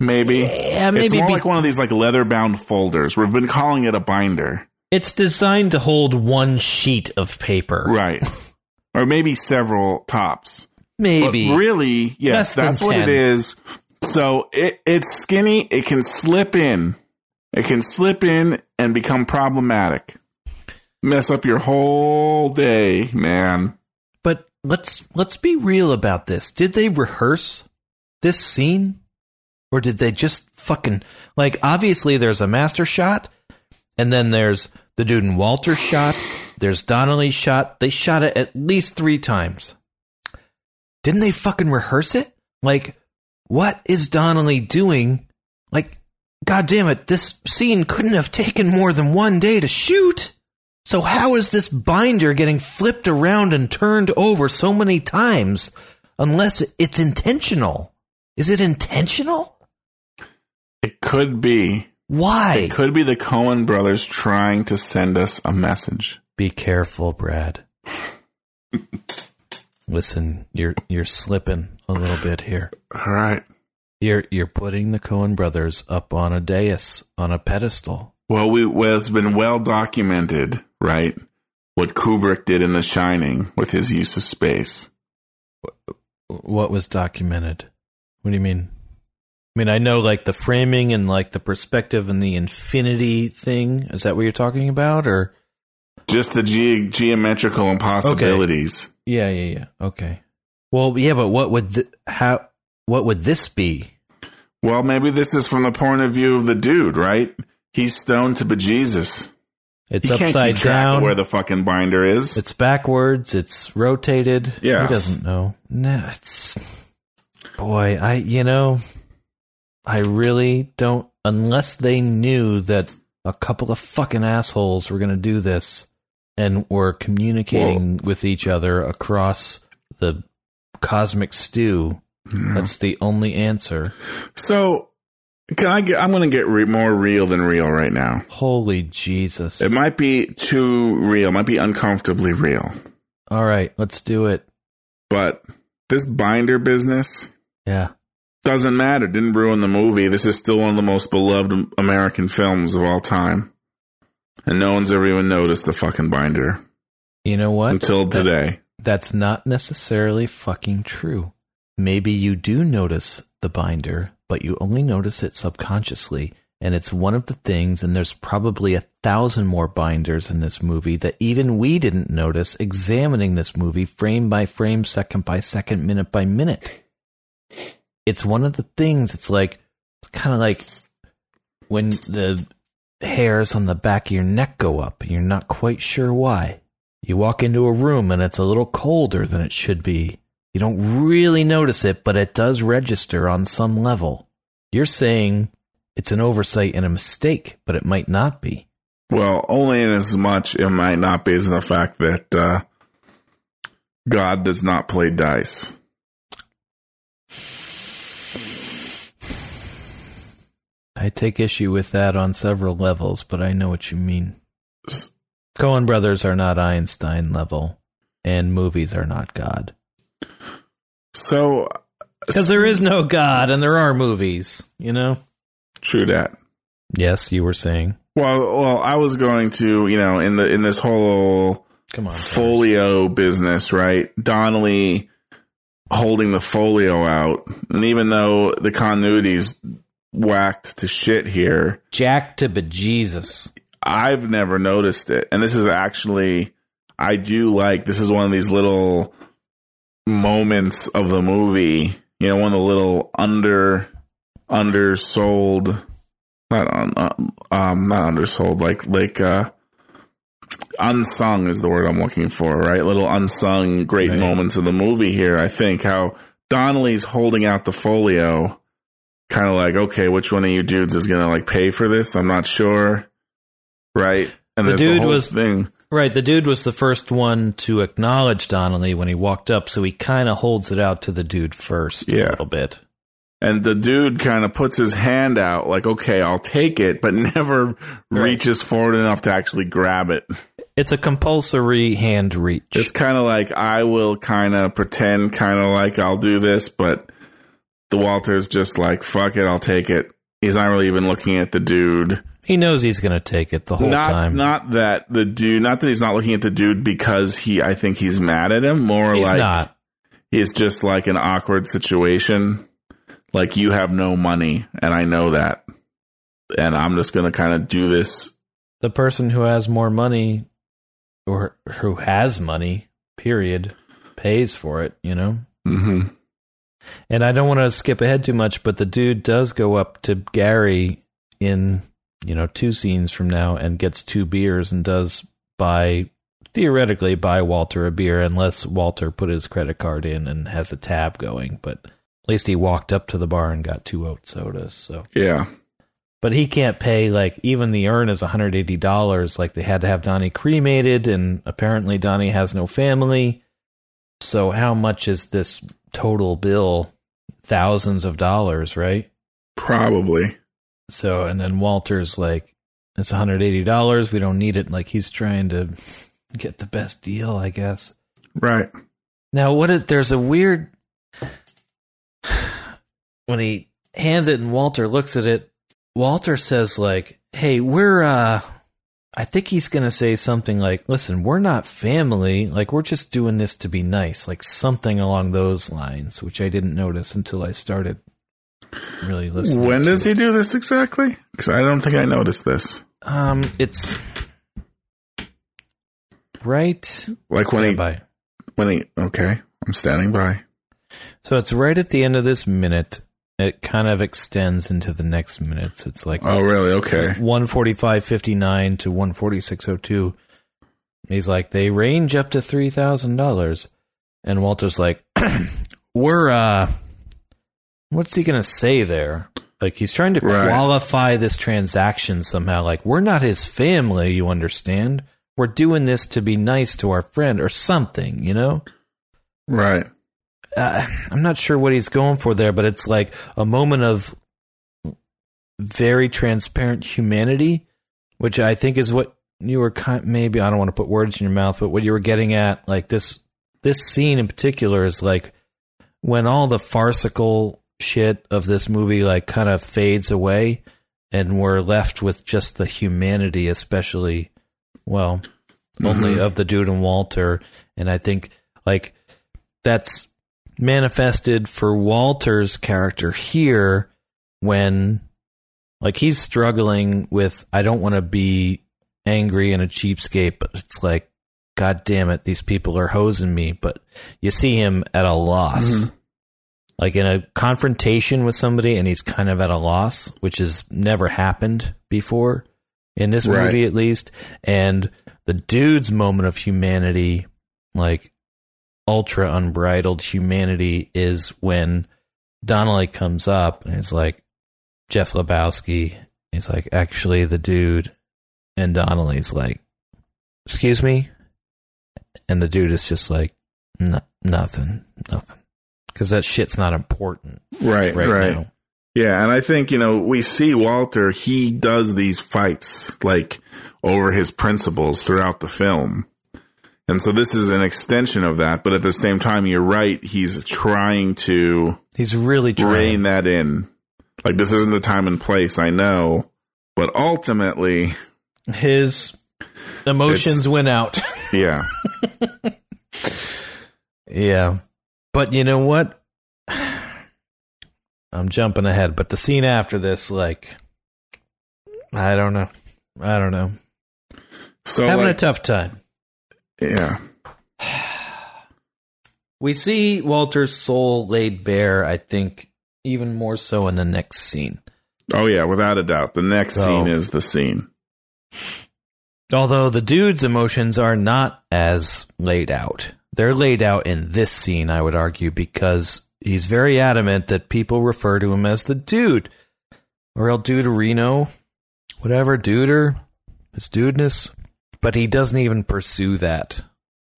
Maybe. Yeah, it's more be- like one of these like leather bound folders. We've been calling it a binder, It's designed to hold one sheet of paper. right? or maybe several tops. Maybe. But really, Less yes, than that's what it is. So it, it's skinny. It can slip in. It can slip in and become problematic. Mess up your whole day, man. But let's let's be real about this. Did they rehearse this scene? Or did they just fucking like obviously there's a master shot and then there's the dude and Walter shot, there's Donnelly's shot. They shot it at least 3 times. Didn't they fucking rehearse it? Like what is Donnelly doing? Like god damn it, this scene couldn't have taken more than one day to shoot. So how is this binder getting flipped around and turned over so many times unless it's intentional? Is it intentional? It could be. Why? It could be the Coen brothers trying to send us a message. Be careful, Brad. Listen, you're you're slipping a little bit here. All right. You're you're putting the Coen brothers up on a dais, on a pedestal. Well, we well, it's been well documented, right? What Kubrick did in The Shining with his use of space. What was documented? What do you mean? I mean, I know like the framing and like the perspective and the infinity thing. Is that what you're talking about, or? Just the ge- geometrical impossibilities. Yeah, yeah, yeah. Okay. Well, yeah, but what would th- how what would this be? Well, maybe this is from the point of view of the dude, right? He's stoned to bejesus. It's he upside down. where the fucking binder is. It's backwards. It's rotated. Yeah. He doesn't know. No, it's boy. I you know, I really don't. Unless they knew that a couple of fucking assholes were going to do this and were communicating with each other across the cosmic stew. That's the only answer. so, can I get? I'm going to get re- more real than real right now. Holy Jesus! It might be too real. Might be uncomfortably real. All right, let's do it. But this binder business Yeah. Doesn't matter. Didn't ruin the movie. This is still one of the most beloved American films of all time. And no one's ever even noticed the fucking binder You know what? until That- today. That's not necessarily fucking true. Maybe you do notice the binder, but you only notice it subconsciously. And it's one of the things, and there's probably a thousand more binders in this movie that even we didn't notice examining this movie frame by frame, second by second, minute by minute. It's one of the things, it's like, it's kind of like when the hairs on the back of your neck go up you're not quite sure why. You walk into a room and it's a little colder than it should be. You don't really notice it, but it does register on some level. You're saying it's an oversight and a mistake, but it might not be. Well, only in as much it might not be as in the fact that uh, God does not play dice. I take issue with that on several levels, but I know what you mean. Coen brothers are not Einstein level, and movies are not God. So, uh, Because there is no God and there are movies, you know? true that. Yes, you were saying. Well, well, I was going to, you know, in the in this whole Come on. folio business, right? Donnelly holding the folio out, and even though the continuity's whacked to shit here, Jack to bejesus. I've never noticed it. And this is actually, I do like, this is one of these little moments of the movie, you know, one of the little under, undersold, not, un, uh, um, not undersold, like, like, uh, unsung is the word I'm looking for, right? Little unsung great Right. moments of the movie here. I think how Donnelly's holding out the folio, kind of like, okay, which one of you dudes is gonna like pay for this? I'm not sure, right? And The dude the was- thing. Right, the dude was the first one to acknowledge Donnelly when he walked up, so he kind of holds it out to the dude first yeah. a little bit. And the dude kind of puts his hand out, like, okay, I'll take it, but never reaches forward enough to actually grab it. It's a compulsory hand reach. It's kind of like I will kind of pretend, kind of like I'll do this, but the Walter's just like, fuck it, I'll take it. He's not really even looking at the dude. he knows he's going to take it the whole not, time. not that the dude, not that he's not looking at the dude because he, I think he's mad at him. More he's like not. it's just like an awkward situation. Like you have no money, and I know that. and I'm just going to kind of do this. The person who has more money or who has money, period, pays for it, you know? hmm And I don't want to skip ahead too much, but the dude does go up to Gary in, you know, two scenes from now and gets two beers and does buy, theoretically, buy Walter a beer unless Walter put his credit card in and has a tab going. But at least he walked up to the bar and got two oat sodas. So, Yeah. but he can't pay, like, even the urn is $180. Like, they had to have Donnie cremated, and apparently Donnie has no family. So, how much is this total bill? Thousands of dollars, right? Probably. So, and then Walter's like, it's $180. We don't need it. Like, he's trying to get the best deal, I guess. Right. Now, what is, there's a weird, when he hands it and Walter looks at it, Walter says, like, hey, we're, uh, I think he's going to say something like, listen, we're not family. Like, we're just doing this to be nice. Like, something along those lines, which I didn't notice until I started really listening. When does it. he do this exactly? Because I don't think I noticed this. Um, it's right. Like when he, by. when he, okay, I'm standing by. So it's right at the end of this minute. It kind of extends into the next minutes. It's like Oh, really? Okay. 145.59 to 146.02. He's like, they range up to $3,000. And Walter's like, we're, uh, what's he going to say there? Like, he's trying to Right. qualify this transaction somehow. Like, we're not his family, you understand? We're doing this to be nice to our friend or something, you know? Right. Uh, I'm not sure what he's going for there, but it's like a moment of very transparent humanity, which I think is what you were kind. Maybe I don't want to put words in your mouth, but what you were getting at, like this, this scene in particular, is like when all the farcical shit of this movie like kind of fades away, and we're left with just the humanity, especially, well, only of the dude and Walter, and I think like that's manifested for Walter's character here when like he's struggling with I don't want to be angry and a cheapskate, but it's like God damn it, these people are hosing me. But you see him at a loss. Mm-hmm. Like in a confrontation with somebody and he's kind of at a loss, which has never happened before in this Right. movie at least. And the dude's moment of humanity, like ultra unbridled humanity is when Donnelly comes up and it's like Jeff Lebowski. He's like, actually, the dude, and Donnelly's like, excuse me, and the dude is just like, "No- nothing, nothing, because that shit's not important Right. right, Right. now. Yeah, and I think you know we see Walter. He does these fights like over his principles throughout the film, and so this is an extension of that. But at the same time, you're right. He's trying to He's really trying. rein that in. Like this isn't the time and place. I know, but ultimately, His emotions went out. yeah, Yeah. But you know what? I'm jumping ahead, but the scene after this, like, I don't know. I don't know. so Having like, a tough time. Yeah, We see Walter's soul laid bare, I think, even more so in the next scene. oh yeah, without a doubt. The next So- scene is the scene. Although the dude's emotions are not as laid out. They're laid out in this scene, I would argue, because he's very adamant that people refer to him as the dude. Or El Duderino, whatever, duder, his dudeness. But he doesn't even pursue that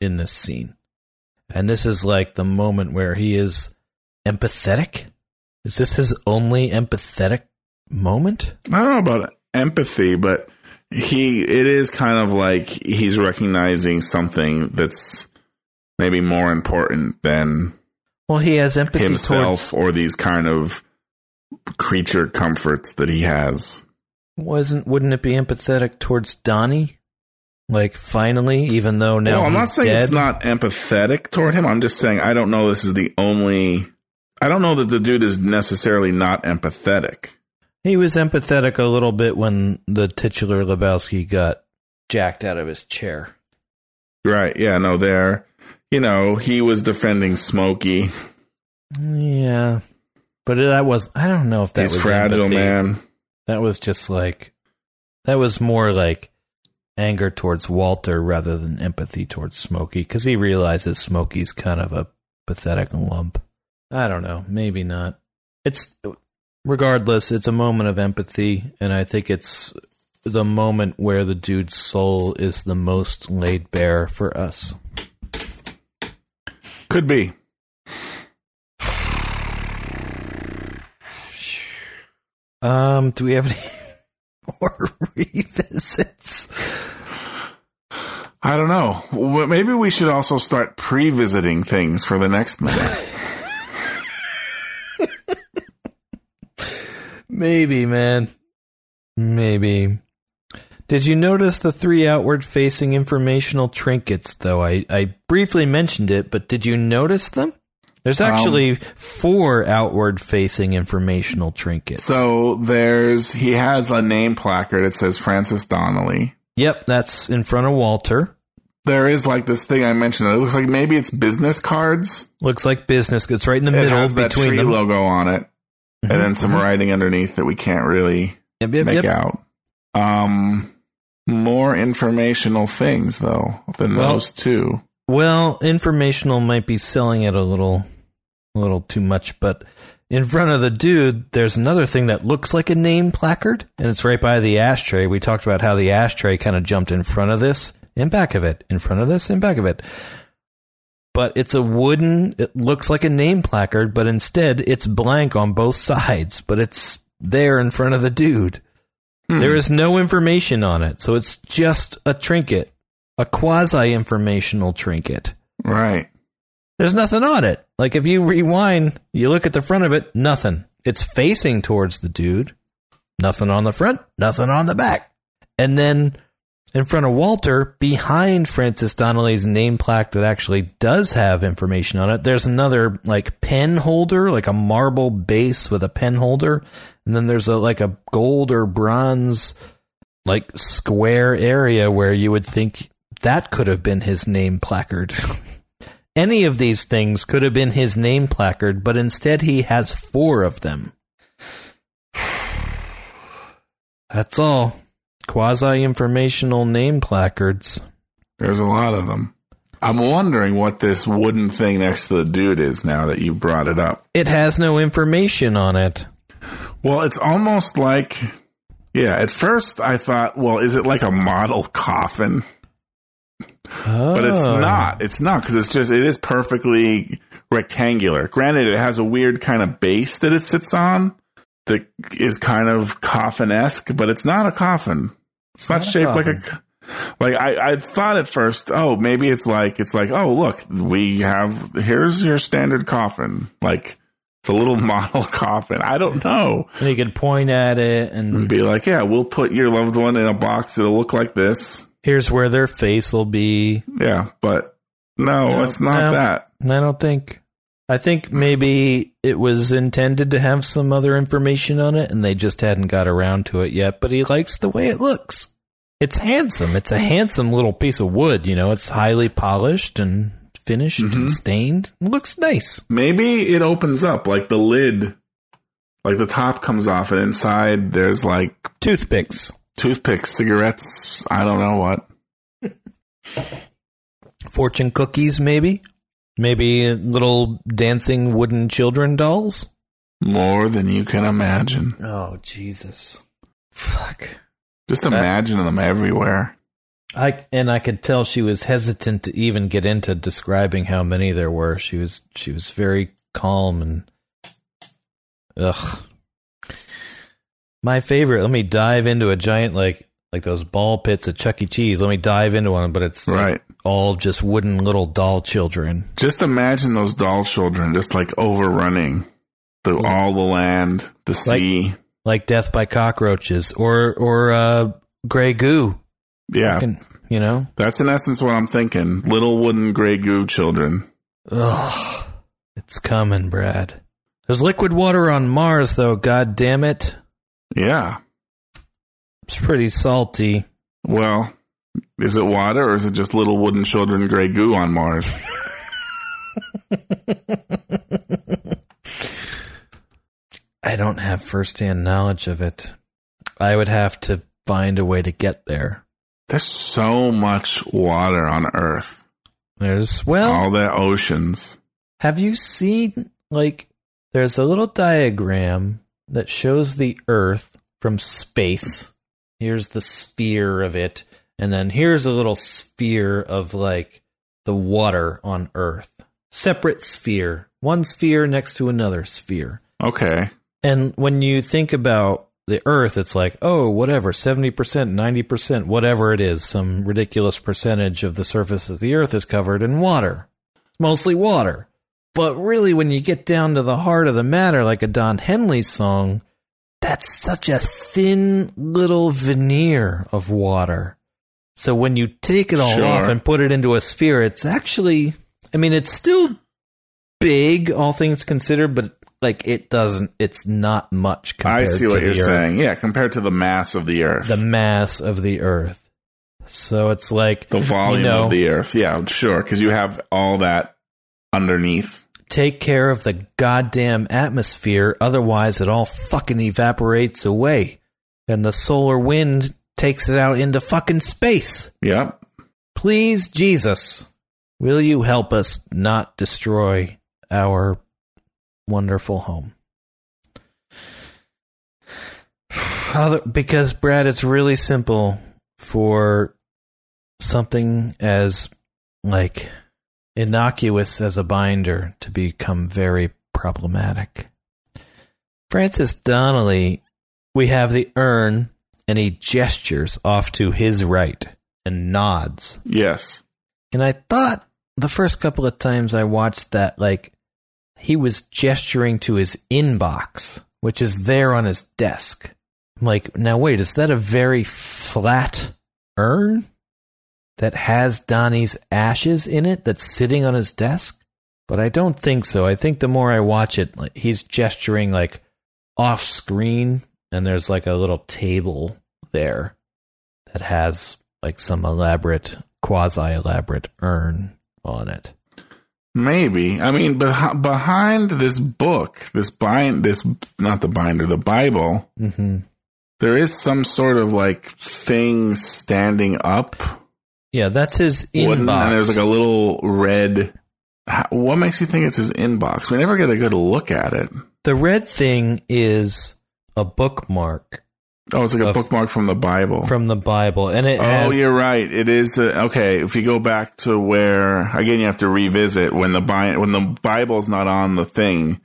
in this scene. And this is like the moment where he is empathetic. Is this his only empathetic moment? I don't know about empathy, but he it is kind of like he's recognizing something that's maybe more important than Well, he has empathy himself towards or these kind of creature comforts that he has. Wasn't wouldn't it be empathetic towards Donnie? Like finally, even though now well, I'm not saying dead. it's not empathetic toward him. I'm just saying I don't know this is the only I don't know that the dude is necessarily not empathetic. He was empathetic a little bit when the titular Lebowski got jacked out of his chair. Right. Yeah. No, there, you know, he was defending Smokey. Yeah. But that was, I don't know if that He's was fragile, empathy. man. That was just like, that was more like anger towards Walter rather than empathy towards Smokey because he realizes Smokey's kind of a pathetic lump. I don't know. Maybe not. It's, regardless, it's a moment of empathy, and I think it's the moment where the dude's soul is the most laid bare for us. Could be. Um, do we have any more revisits? I don't know. Well, Maybe we should also start pre-visiting things for the next minute. Maybe, man. Maybe. Did you notice the three outward facing informational trinkets, though? I, I briefly mentioned it, but did you notice them? There's actually four outward facing informational trinkets. so there's he has a name placard. It says Francis Donnelly. yep, that's in front of Walter. There is like this thing I mentioned. It looks like maybe it's business cards. Looks like business. It's right in the It middle has that between tree them. Mm-hmm. logo on it, and then some writing underneath that we can't really Yep, yep, make yep. out. Um, more informational things though than Well- those two. Well, informational might be selling it a little, a little too much, but in front of the dude, there's another thing that looks like a name placard, and it's right by the ashtray. We talked about how the ashtray kind of jumped in front of this, in back of it, in front of this, in back of it. But it's a wooden. It looks like a name placard, but instead it's blank on both sides. But it's there in front of the dude. Hmm. There is no information on it, so it's just a trinket, a quasi informational trinket. Right. There's nothing on it. Like if you rewind, you look at the front of it, nothing. It's facing towards the dude. Nothing on the front, nothing on the back. And then in front of Walter, behind Francis Donnelly's name plaque that actually does have information on it, there's another like pen holder, like a marble base with a pen holder. And then there's a like a gold or bronze like square area where you would think that could have been his name placard. Any of these things could have been his name placard, but instead he has four of them. That's all. Quasi informational name placards. There's a lot of them. I'm wondering what this wooden thing next to the dude is now that you brought it up. It has no information on it. Well, it's almost like, yeah, at first I thought, well, is it like a model coffin? But it's Oh. not. It's not because it's just, it is perfectly rectangular. Granted, it has a weird kind of base that it sits on that is kind of coffin esque, but it's not a coffin. It's not, Not shaped like a. Like I, I thought at first, oh, maybe it's like it's like, oh, look, we have here's your standard coffin. Like it's a little model coffin. I don't know. And you could point at it, And and be like, yeah, we'll put your loved one in a box. It'll look like this. Here's where their face will be. Yeah, but no, No, it's not no. that. I don't think. I think maybe it was intended to have some other information on it, and they just hadn't got around to it yet. But he likes the way it looks. It's handsome. It's a handsome little piece of wood. You know, it's highly polished and finished and mm-hmm. stained. It looks nice. Maybe it opens up like the lid, like the top comes off, and inside there's like Toothpicks, toothpicks, cigarettes. I don't know what. fortune cookies, maybe. Maybe little dancing wooden children dolls. More than you can imagine. Oh Jesus! Fuck. Just imagine them everywhere. I and I could tell she was hesitant to even get into describing how many there were. She was she was very calm and ugh. My favorite. Let me dive into a giant like like those ball pits at Chuck E. Cheese. Let me dive into one, but it's like, all just wooden little doll children. Just imagine those doll children just like overrunning the all the land, the sea. like death by cockroaches or or uh gray goo yeah, Fucking, you know that's in essence what I'm thinking. Little wooden gray goo children. Ugh, it's coming brad there's liquid water on mars though god damn it Yeah. It's pretty salty. Well, is it water or is it just little wooden children gray goo on Mars? I don't have firsthand knowledge of it. I would have to find a way to get there. There's so much water on Earth. There's well, All the oceans. have you seen like there's a little diagram that shows the Earth from space. Here's the sphere of it, and then here's a little sphere of like the water on Earth. Separate sphere, one sphere next to another sphere. Okay. And when you think about the Earth, it's like, oh, whatever, 70%, 90%, whatever it is, some ridiculous percentage of the surface of the Earth is covered in water. Mostly water. But really, when you get down to the heart of the matter, like a Don Henley song, that's such a thin little veneer of water. So when you take it all Sure. off and put it into a sphere, it's actually, I mean, it's still big, all things considered, but like it doesn't, it's not much compared I see what you're saying. Yeah, compared to the mass of the Earth. The mass of the Earth. So it's like the volume you know, of the Earth. Yeah, sure. Because you have all that underneath. Take care of the goddamn atmosphere, otherwise it all fucking evaporates away. And the solar wind takes it out into fucking space. Yep. Please, Jesus, will you help us not destroy our wonderful home? Other, because, Brad, it's really simple for something as like innocuous as a binder to become very problematic. Francis Donnelly, we have the urn, and he gestures off to his right and nods. Yes. And I thought the first couple of times I watched that, like, he was gesturing to his inbox, which is there on his desk. I'm like, now wait, is that a very flat urn that has Donnie's ashes in it that's sitting on his desk? But I don't think so. I think the more I watch it, like, he's gesturing like off screen, and there's like a little table there that has like some elaborate, quasi elaborate urn on it. Maybe. I mean, beh- behind this book, this bind, this not the binder, the Bible, Mm-hmm. there is some sort of like thing standing up. Yeah, that's his wooden, inbox. And there's like a little red. What makes you think it's his inbox? We never get a good look at it. the red thing is a bookmark Oh, it's like a Of- bookmark from the Bible. from the Bible, and it Oh, has you're right. It is a, okay. If you go back to where again, you have to revisit when the Bi- when the Bible's not on the thing,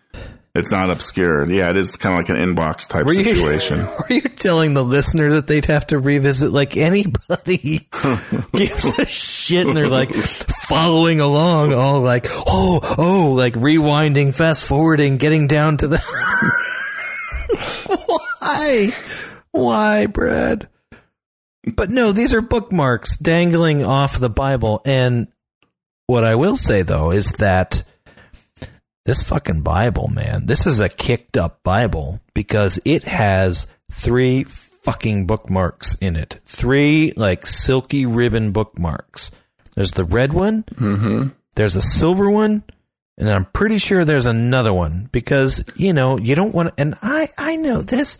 it's not obscured. Yeah, it is kind of like an inbox type Were you- situation. Are you telling the listener that they'd have to revisit like anybody gives a shit and they're like following along all like oh oh like rewinding fast forwarding getting down to the why why Brad but no these are bookmarks dangling off the Bible and what I will say though is that this fucking Bible, man, this is a kicked up Bible because it has three fucking bookmarks in it. Three like silky ribbon bookmarks. There's the red one, Mm-hmm. there's a silver one, and I'm pretty sure there's another one because, you know, you don't want to, and I, I know this.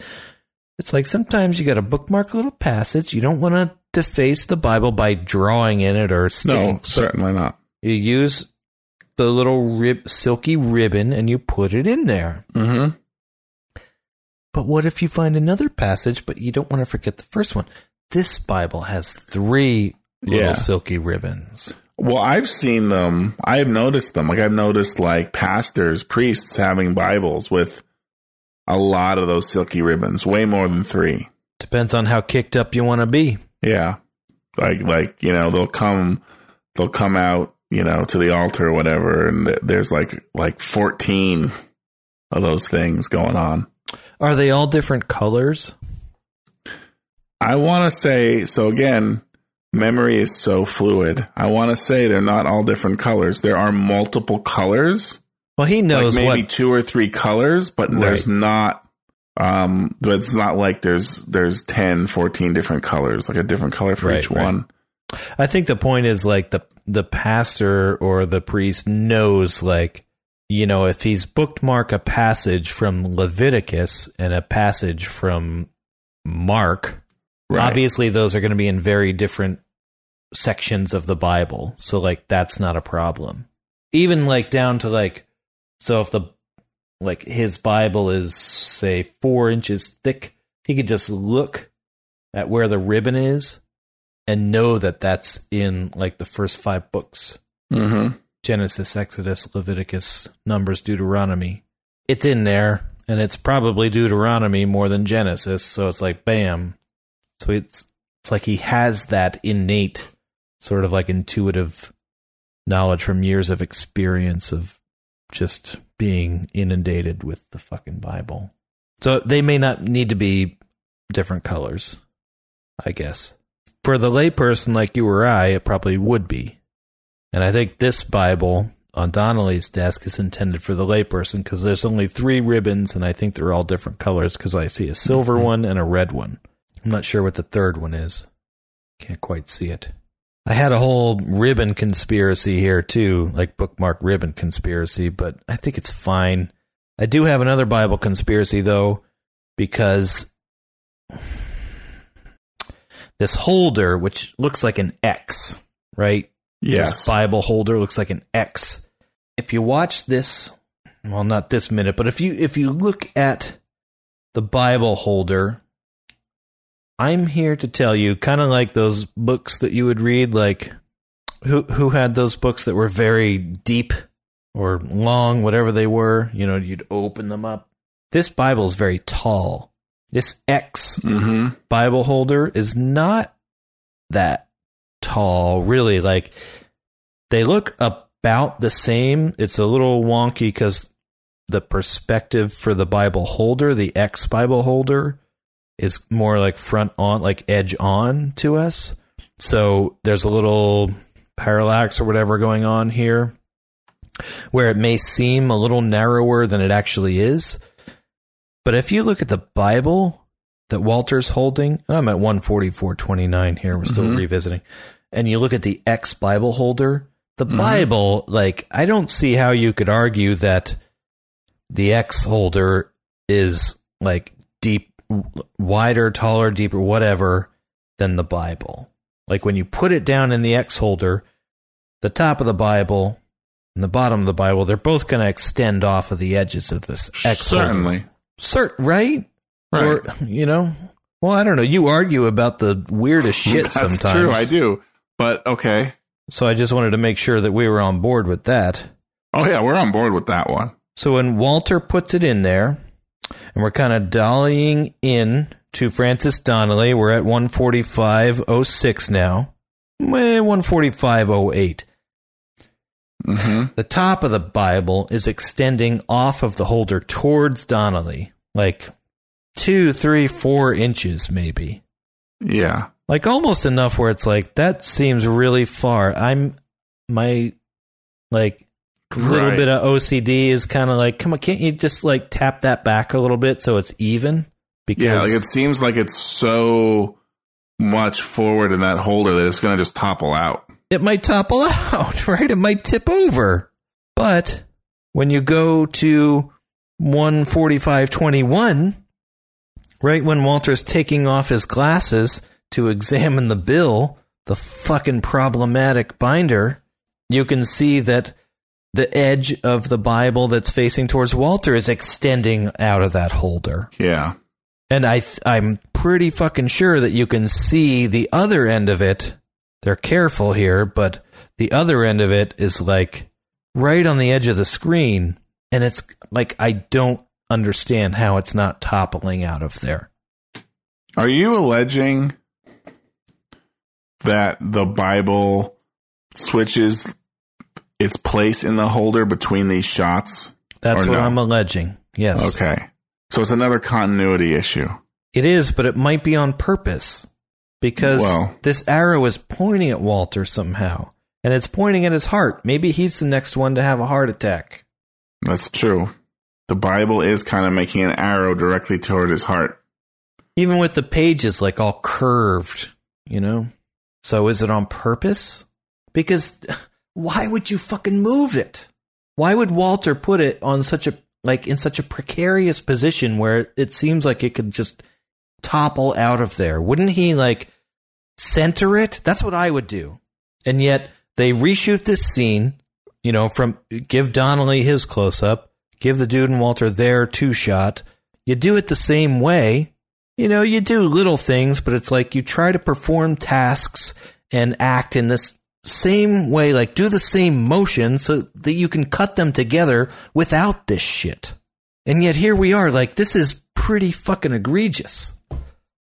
It's like sometimes you got to bookmark a little passage. You don't want to deface the Bible by drawing in it or sticking. No, certainly not. You use the little rib, silky ribbon and you put it in there. Mm-hmm. But what if you find another passage, but you don't want to forget the first one? This Bible has three little Yeah. silky ribbons. Well, I've seen them. I've noticed them. Like I've noticed like pastors, priests having Bibles with a lot of those silky ribbons, way more than three. Depends on how kicked up you want to be. Yeah. Like like, you know, they'll come they'll come out, you know, to the altar or whatever and th- there's like like 14 of those things going on. Are they all different colors? I want to say so again, memory is so fluid. I want to say they're not all different colors. There are multiple colors. Well, he Like knows maybe what. two or three colors, but there's not Um, but it's not like there's there's 10, 14 different colors, like a different color for Right, each right. one. I think the point is like the the pastor or the priest knows like you know if he's bookmark a passage from Leviticus and a passage from Mark, Right. obviously those are going to be in very different sections of the Bible. So like that's not a problem. Even like down to like so if the like his Bible is say 4 inches thick, he could just look at where the ribbon is and know that that's in like the first 5 books. Mm-hmm. Genesis, Exodus, Leviticus, Numbers, Deuteronomy. It's in there, and it's probably Deuteronomy more than Genesis. So it's like, bam. So it's it's like he has that innate, sort of like intuitive knowledge from years of experience of just being inundated with the fucking Bible. So they may not need to be different colors, I guess. For the layperson like you or I, it probably would be. And I think this Bible on Donnelly's desk is intended for the layperson because there's only three ribbons, and I think they're all different colors because I see a silver mm-hmm. one and a red one. I'm not sure what the third one is. Can't quite see it. I had a whole ribbon conspiracy here too, like bookmark ribbon conspiracy, but I think it's fine. I do have another Bible conspiracy though, because this holder, which looks like an X, right? Yes. This Bible holder looks like an X. If you watch this, well, not this minute, but if you if you look at the Bible holder, I'm here to tell you, kind of like those books that you would read, like who who had those books that were very deep or long, whatever they were. You know, you'd open them up. This Bible is very tall. This X Mm-hmm. Bible holder is not that tall, really. Like they look about the same. It's a little wonky because the perspective for the Bible holder, the X Bible holder, is more like front on, like edge on to us. So there's a little parallax or whatever going on here where it may seem a little narrower than it actually is. But if you look at the Bible that Walter's holding, and I'm at 144.29 here, we're still mm-hmm. revisiting, and you look at the X Bible holder, the mm-hmm. Bible, like, I don't see how you could argue that the X holder is like deep, wider, taller, deeper, whatever than the Bible. Like when you put it down in the X holder, the top of the Bible and the bottom of the Bible, they're both going to extend off of the edges of this X holder. Cert, right? Right. Or, you know, well, I don't know. You argue about the weirdest shit That's sometimes. true. I do. But okay. So I just wanted to make sure that we were on board with that. Oh yeah, we're on board with that one. So when Walter puts it in there, and we're kind of dollying in to Francis Donnelly, we're at 145.06 now. Eh, 145.08. Mm-hmm. The top of the Bible is extending off of the holder towards Donnelly, like two, three, four inches, maybe. Yeah. like almost enough where it's like that seems really far i'm my like little Right. bit of ocd is kind of like come on can't you just like tap that back a little bit so it's even because Yeah, like it seems like it's so much forward in that holder that it's going to just topple out. It might topple out right it might tip over but when you go to 145.21 right when walter's taking off his glasses to examine the bill the fucking problematic binder you can see that the edge of the bible that's facing towards walter is extending out of that holder Yeah. and I th- I'm pretty fucking sure that you can see the other end of it. They're careful here, but the other end of it is like right on the edge of the screen, and it's like I don't understand how it's not toppling out of there. Are you alleging that the Bible switches its place in the holder between these shots? That's what no? I'm alleging. Yes. Okay. So it's another continuity issue. It is, but it might be on purpose because this arrow is pointing at Walter somehow, and it's pointing at his heart. Maybe he's the next one to have a heart attack. That's true. The Bible is kind of making an arrow directly toward his heart. Even with the pages like all curved, you know? So is it on purpose? Because why would you fucking move it? Why would Walter put it on such a like in such a precarious position where it seems like it could just topple out of there? Wouldn't he like center it? That's what I would do. And yet they reshoot this scene, you know, from give Donnelly his close up, give the dude and Walter their two shot. You do it the same way. You know, you do little things, but it's like you try to perform tasks and act in this same way, like do the same motion so that you can cut them together without this shit. And yet here we are, like, this is pretty fucking egregious.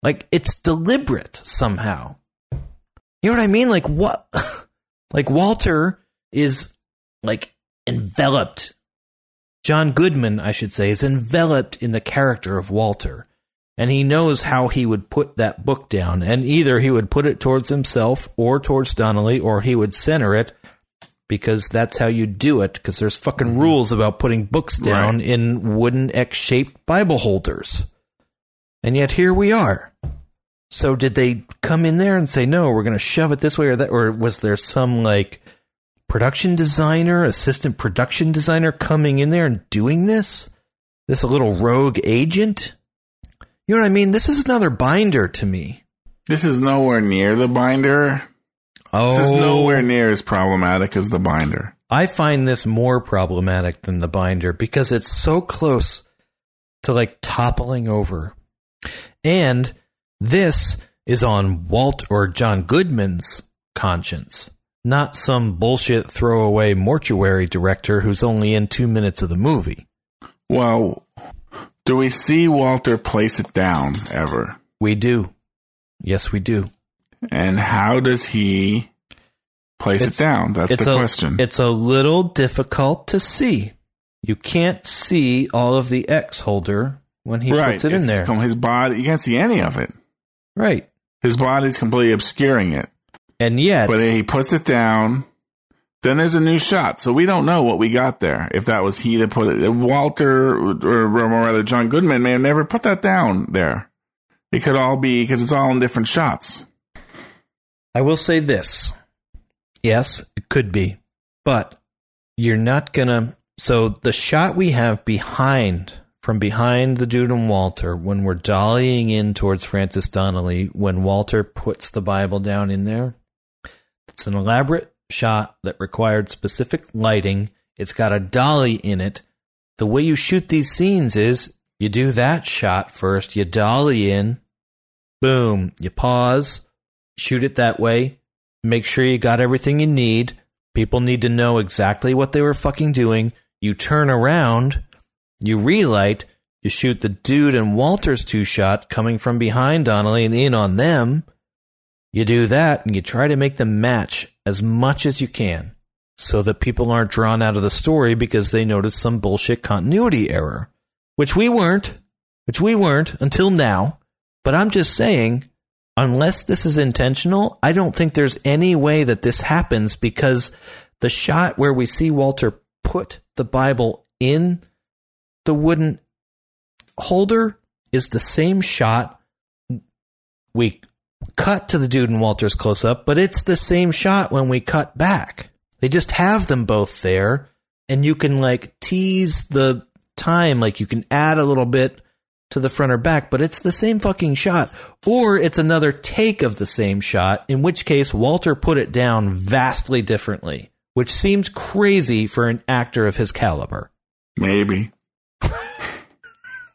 Like, it's deliberate somehow. You know what I mean? Like, what? like, Walter is, like, enveloped. John Goodman, I should say, is enveloped in the character of Walter. And he knows how he would put that book down. And either he would put it towards himself or towards Donnelly, or he would center it because that's how you do it. Because there's fucking mm-hmm. rules about putting books down Right. in wooden X shaped Bible holders. And yet here we are. So did they come in there and say, no, we're going to shove it this way or that? Or was there some like production designer, assistant production designer coming in there and doing this? This a little rogue agent? You know what I mean? This is another binder to me. This is nowhere near the binder. Oh, This is oh. nowhere near as problematic as the binder. I find this more problematic than the binder because it's so close to like toppling over. And this is on Walt or John Goodman's conscience, not some bullshit throwaway mortuary director who's only in two minutes of the movie. Well, do we see Walter place it down ever? We do. Yes, we do. And how does he place It's- it down? That's the a, question. It's a little difficult to see. You can't see all of the X holder when he right. puts it in It's there. com- His body, you can't see any of it. right. His body's completely obscuring it. And yet, But he puts it down. Then there's a new shot, so we don't know what we got there. If that was he that put it, Walter or, or rather John Goodman may have never put that down there. It could all be because it's all in different shots. I will say this. Yes, it could be. But you're not going to. So the shot we have behind, from behind the dude and Walter, when we're dollying in towards Francis Donnelly, when Walter puts the Bible down in there, it's an elaborate shot that required specific lighting. It's got a dolly in it. The way you shoot these scenes is you do that shot first, you dolly in, boom, you pause, shoot it that way. Make sure you got everything you need. People need to know exactly what they were fucking doing. You turn around, you relight, you shoot the dude and Walter's two shot coming from behind Donnelly and in on them. You do that and you try to make them match as much as you can so that people aren't drawn out of the story because they notice some bullshit continuity error, which we weren't, which we weren't until now. But I'm just saying, unless this is intentional, I don't think there's any way that this happens because the shot where we see Walter put the Bible in the wooden holder is the same shot. We cut to the dude and Walter's close up, but it's the same shot when we cut back. They just have them both there, and you can like tease the time, like you can add a little bit to the front or back, but it's the same fucking shot. Or it's another take of the same shot, in which case Walter put it down vastly differently, which seems crazy for an actor of his caliber. Maybe.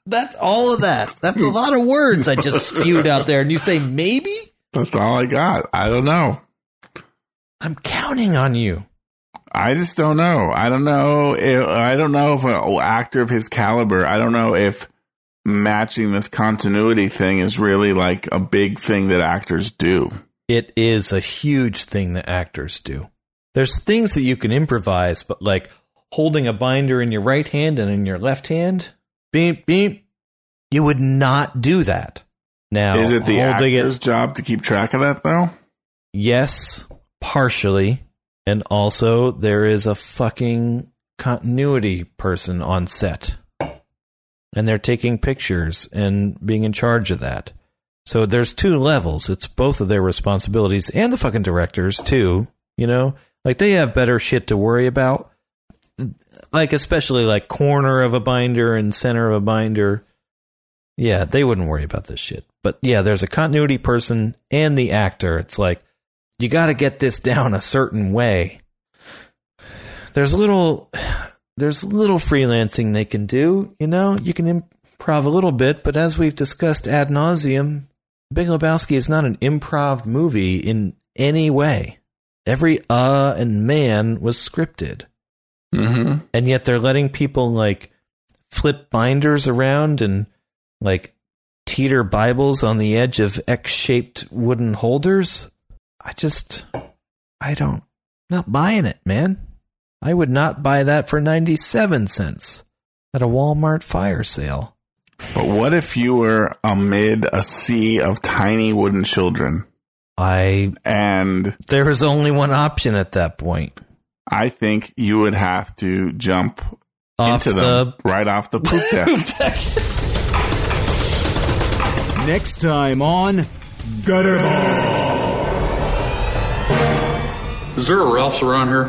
That's all of that. That's a lot of words I just spewed out there, and you say maybe? That's all I got. I don't know. I'm counting on you. I just don't know. I don't know. If, I don't know if an actor of his caliber. I don't know if matching this continuity thing is really like a big thing that actors do. It is a huge thing that actors do. There's things that you can improvise, but like holding a binder in your right hand and in your left hand, beep beep, you would not do that. Now, is it the holding actor's job to keep track of that though? Yes, partially, and also there is a fucking continuity person on set. and they're taking pictures and being in charge of that. So there's two levels. It's both of their responsibilities and the fucking directors too. You know, like they have better shit to worry about. Like especially like corner of a binder and center of a binder. Yeah, they wouldn't worry about this shit. But yeah, there's a continuity person and the actor. It's like you got to get this down a certain way. There's little there's little freelancing they can do, you know? You can improv a little bit, but as we've discussed ad nauseum, Big Lebowski is not an improv movie in any way. Every uh and man was scripted. Mm-hmm. And yet they're letting people like flip binders around and like teeter Bibles on the edge of X shaped wooden holders. I just, I don't, not buying it, man. I would not buy that for 97 cents at a Walmart fire sale. But what if you were amid a sea of tiny wooden children? I, And there was only one option at that point. I think you would have to jump Off into them the right off the poop deck. Next time on Gutter Ball. Is there a Ralph's around here?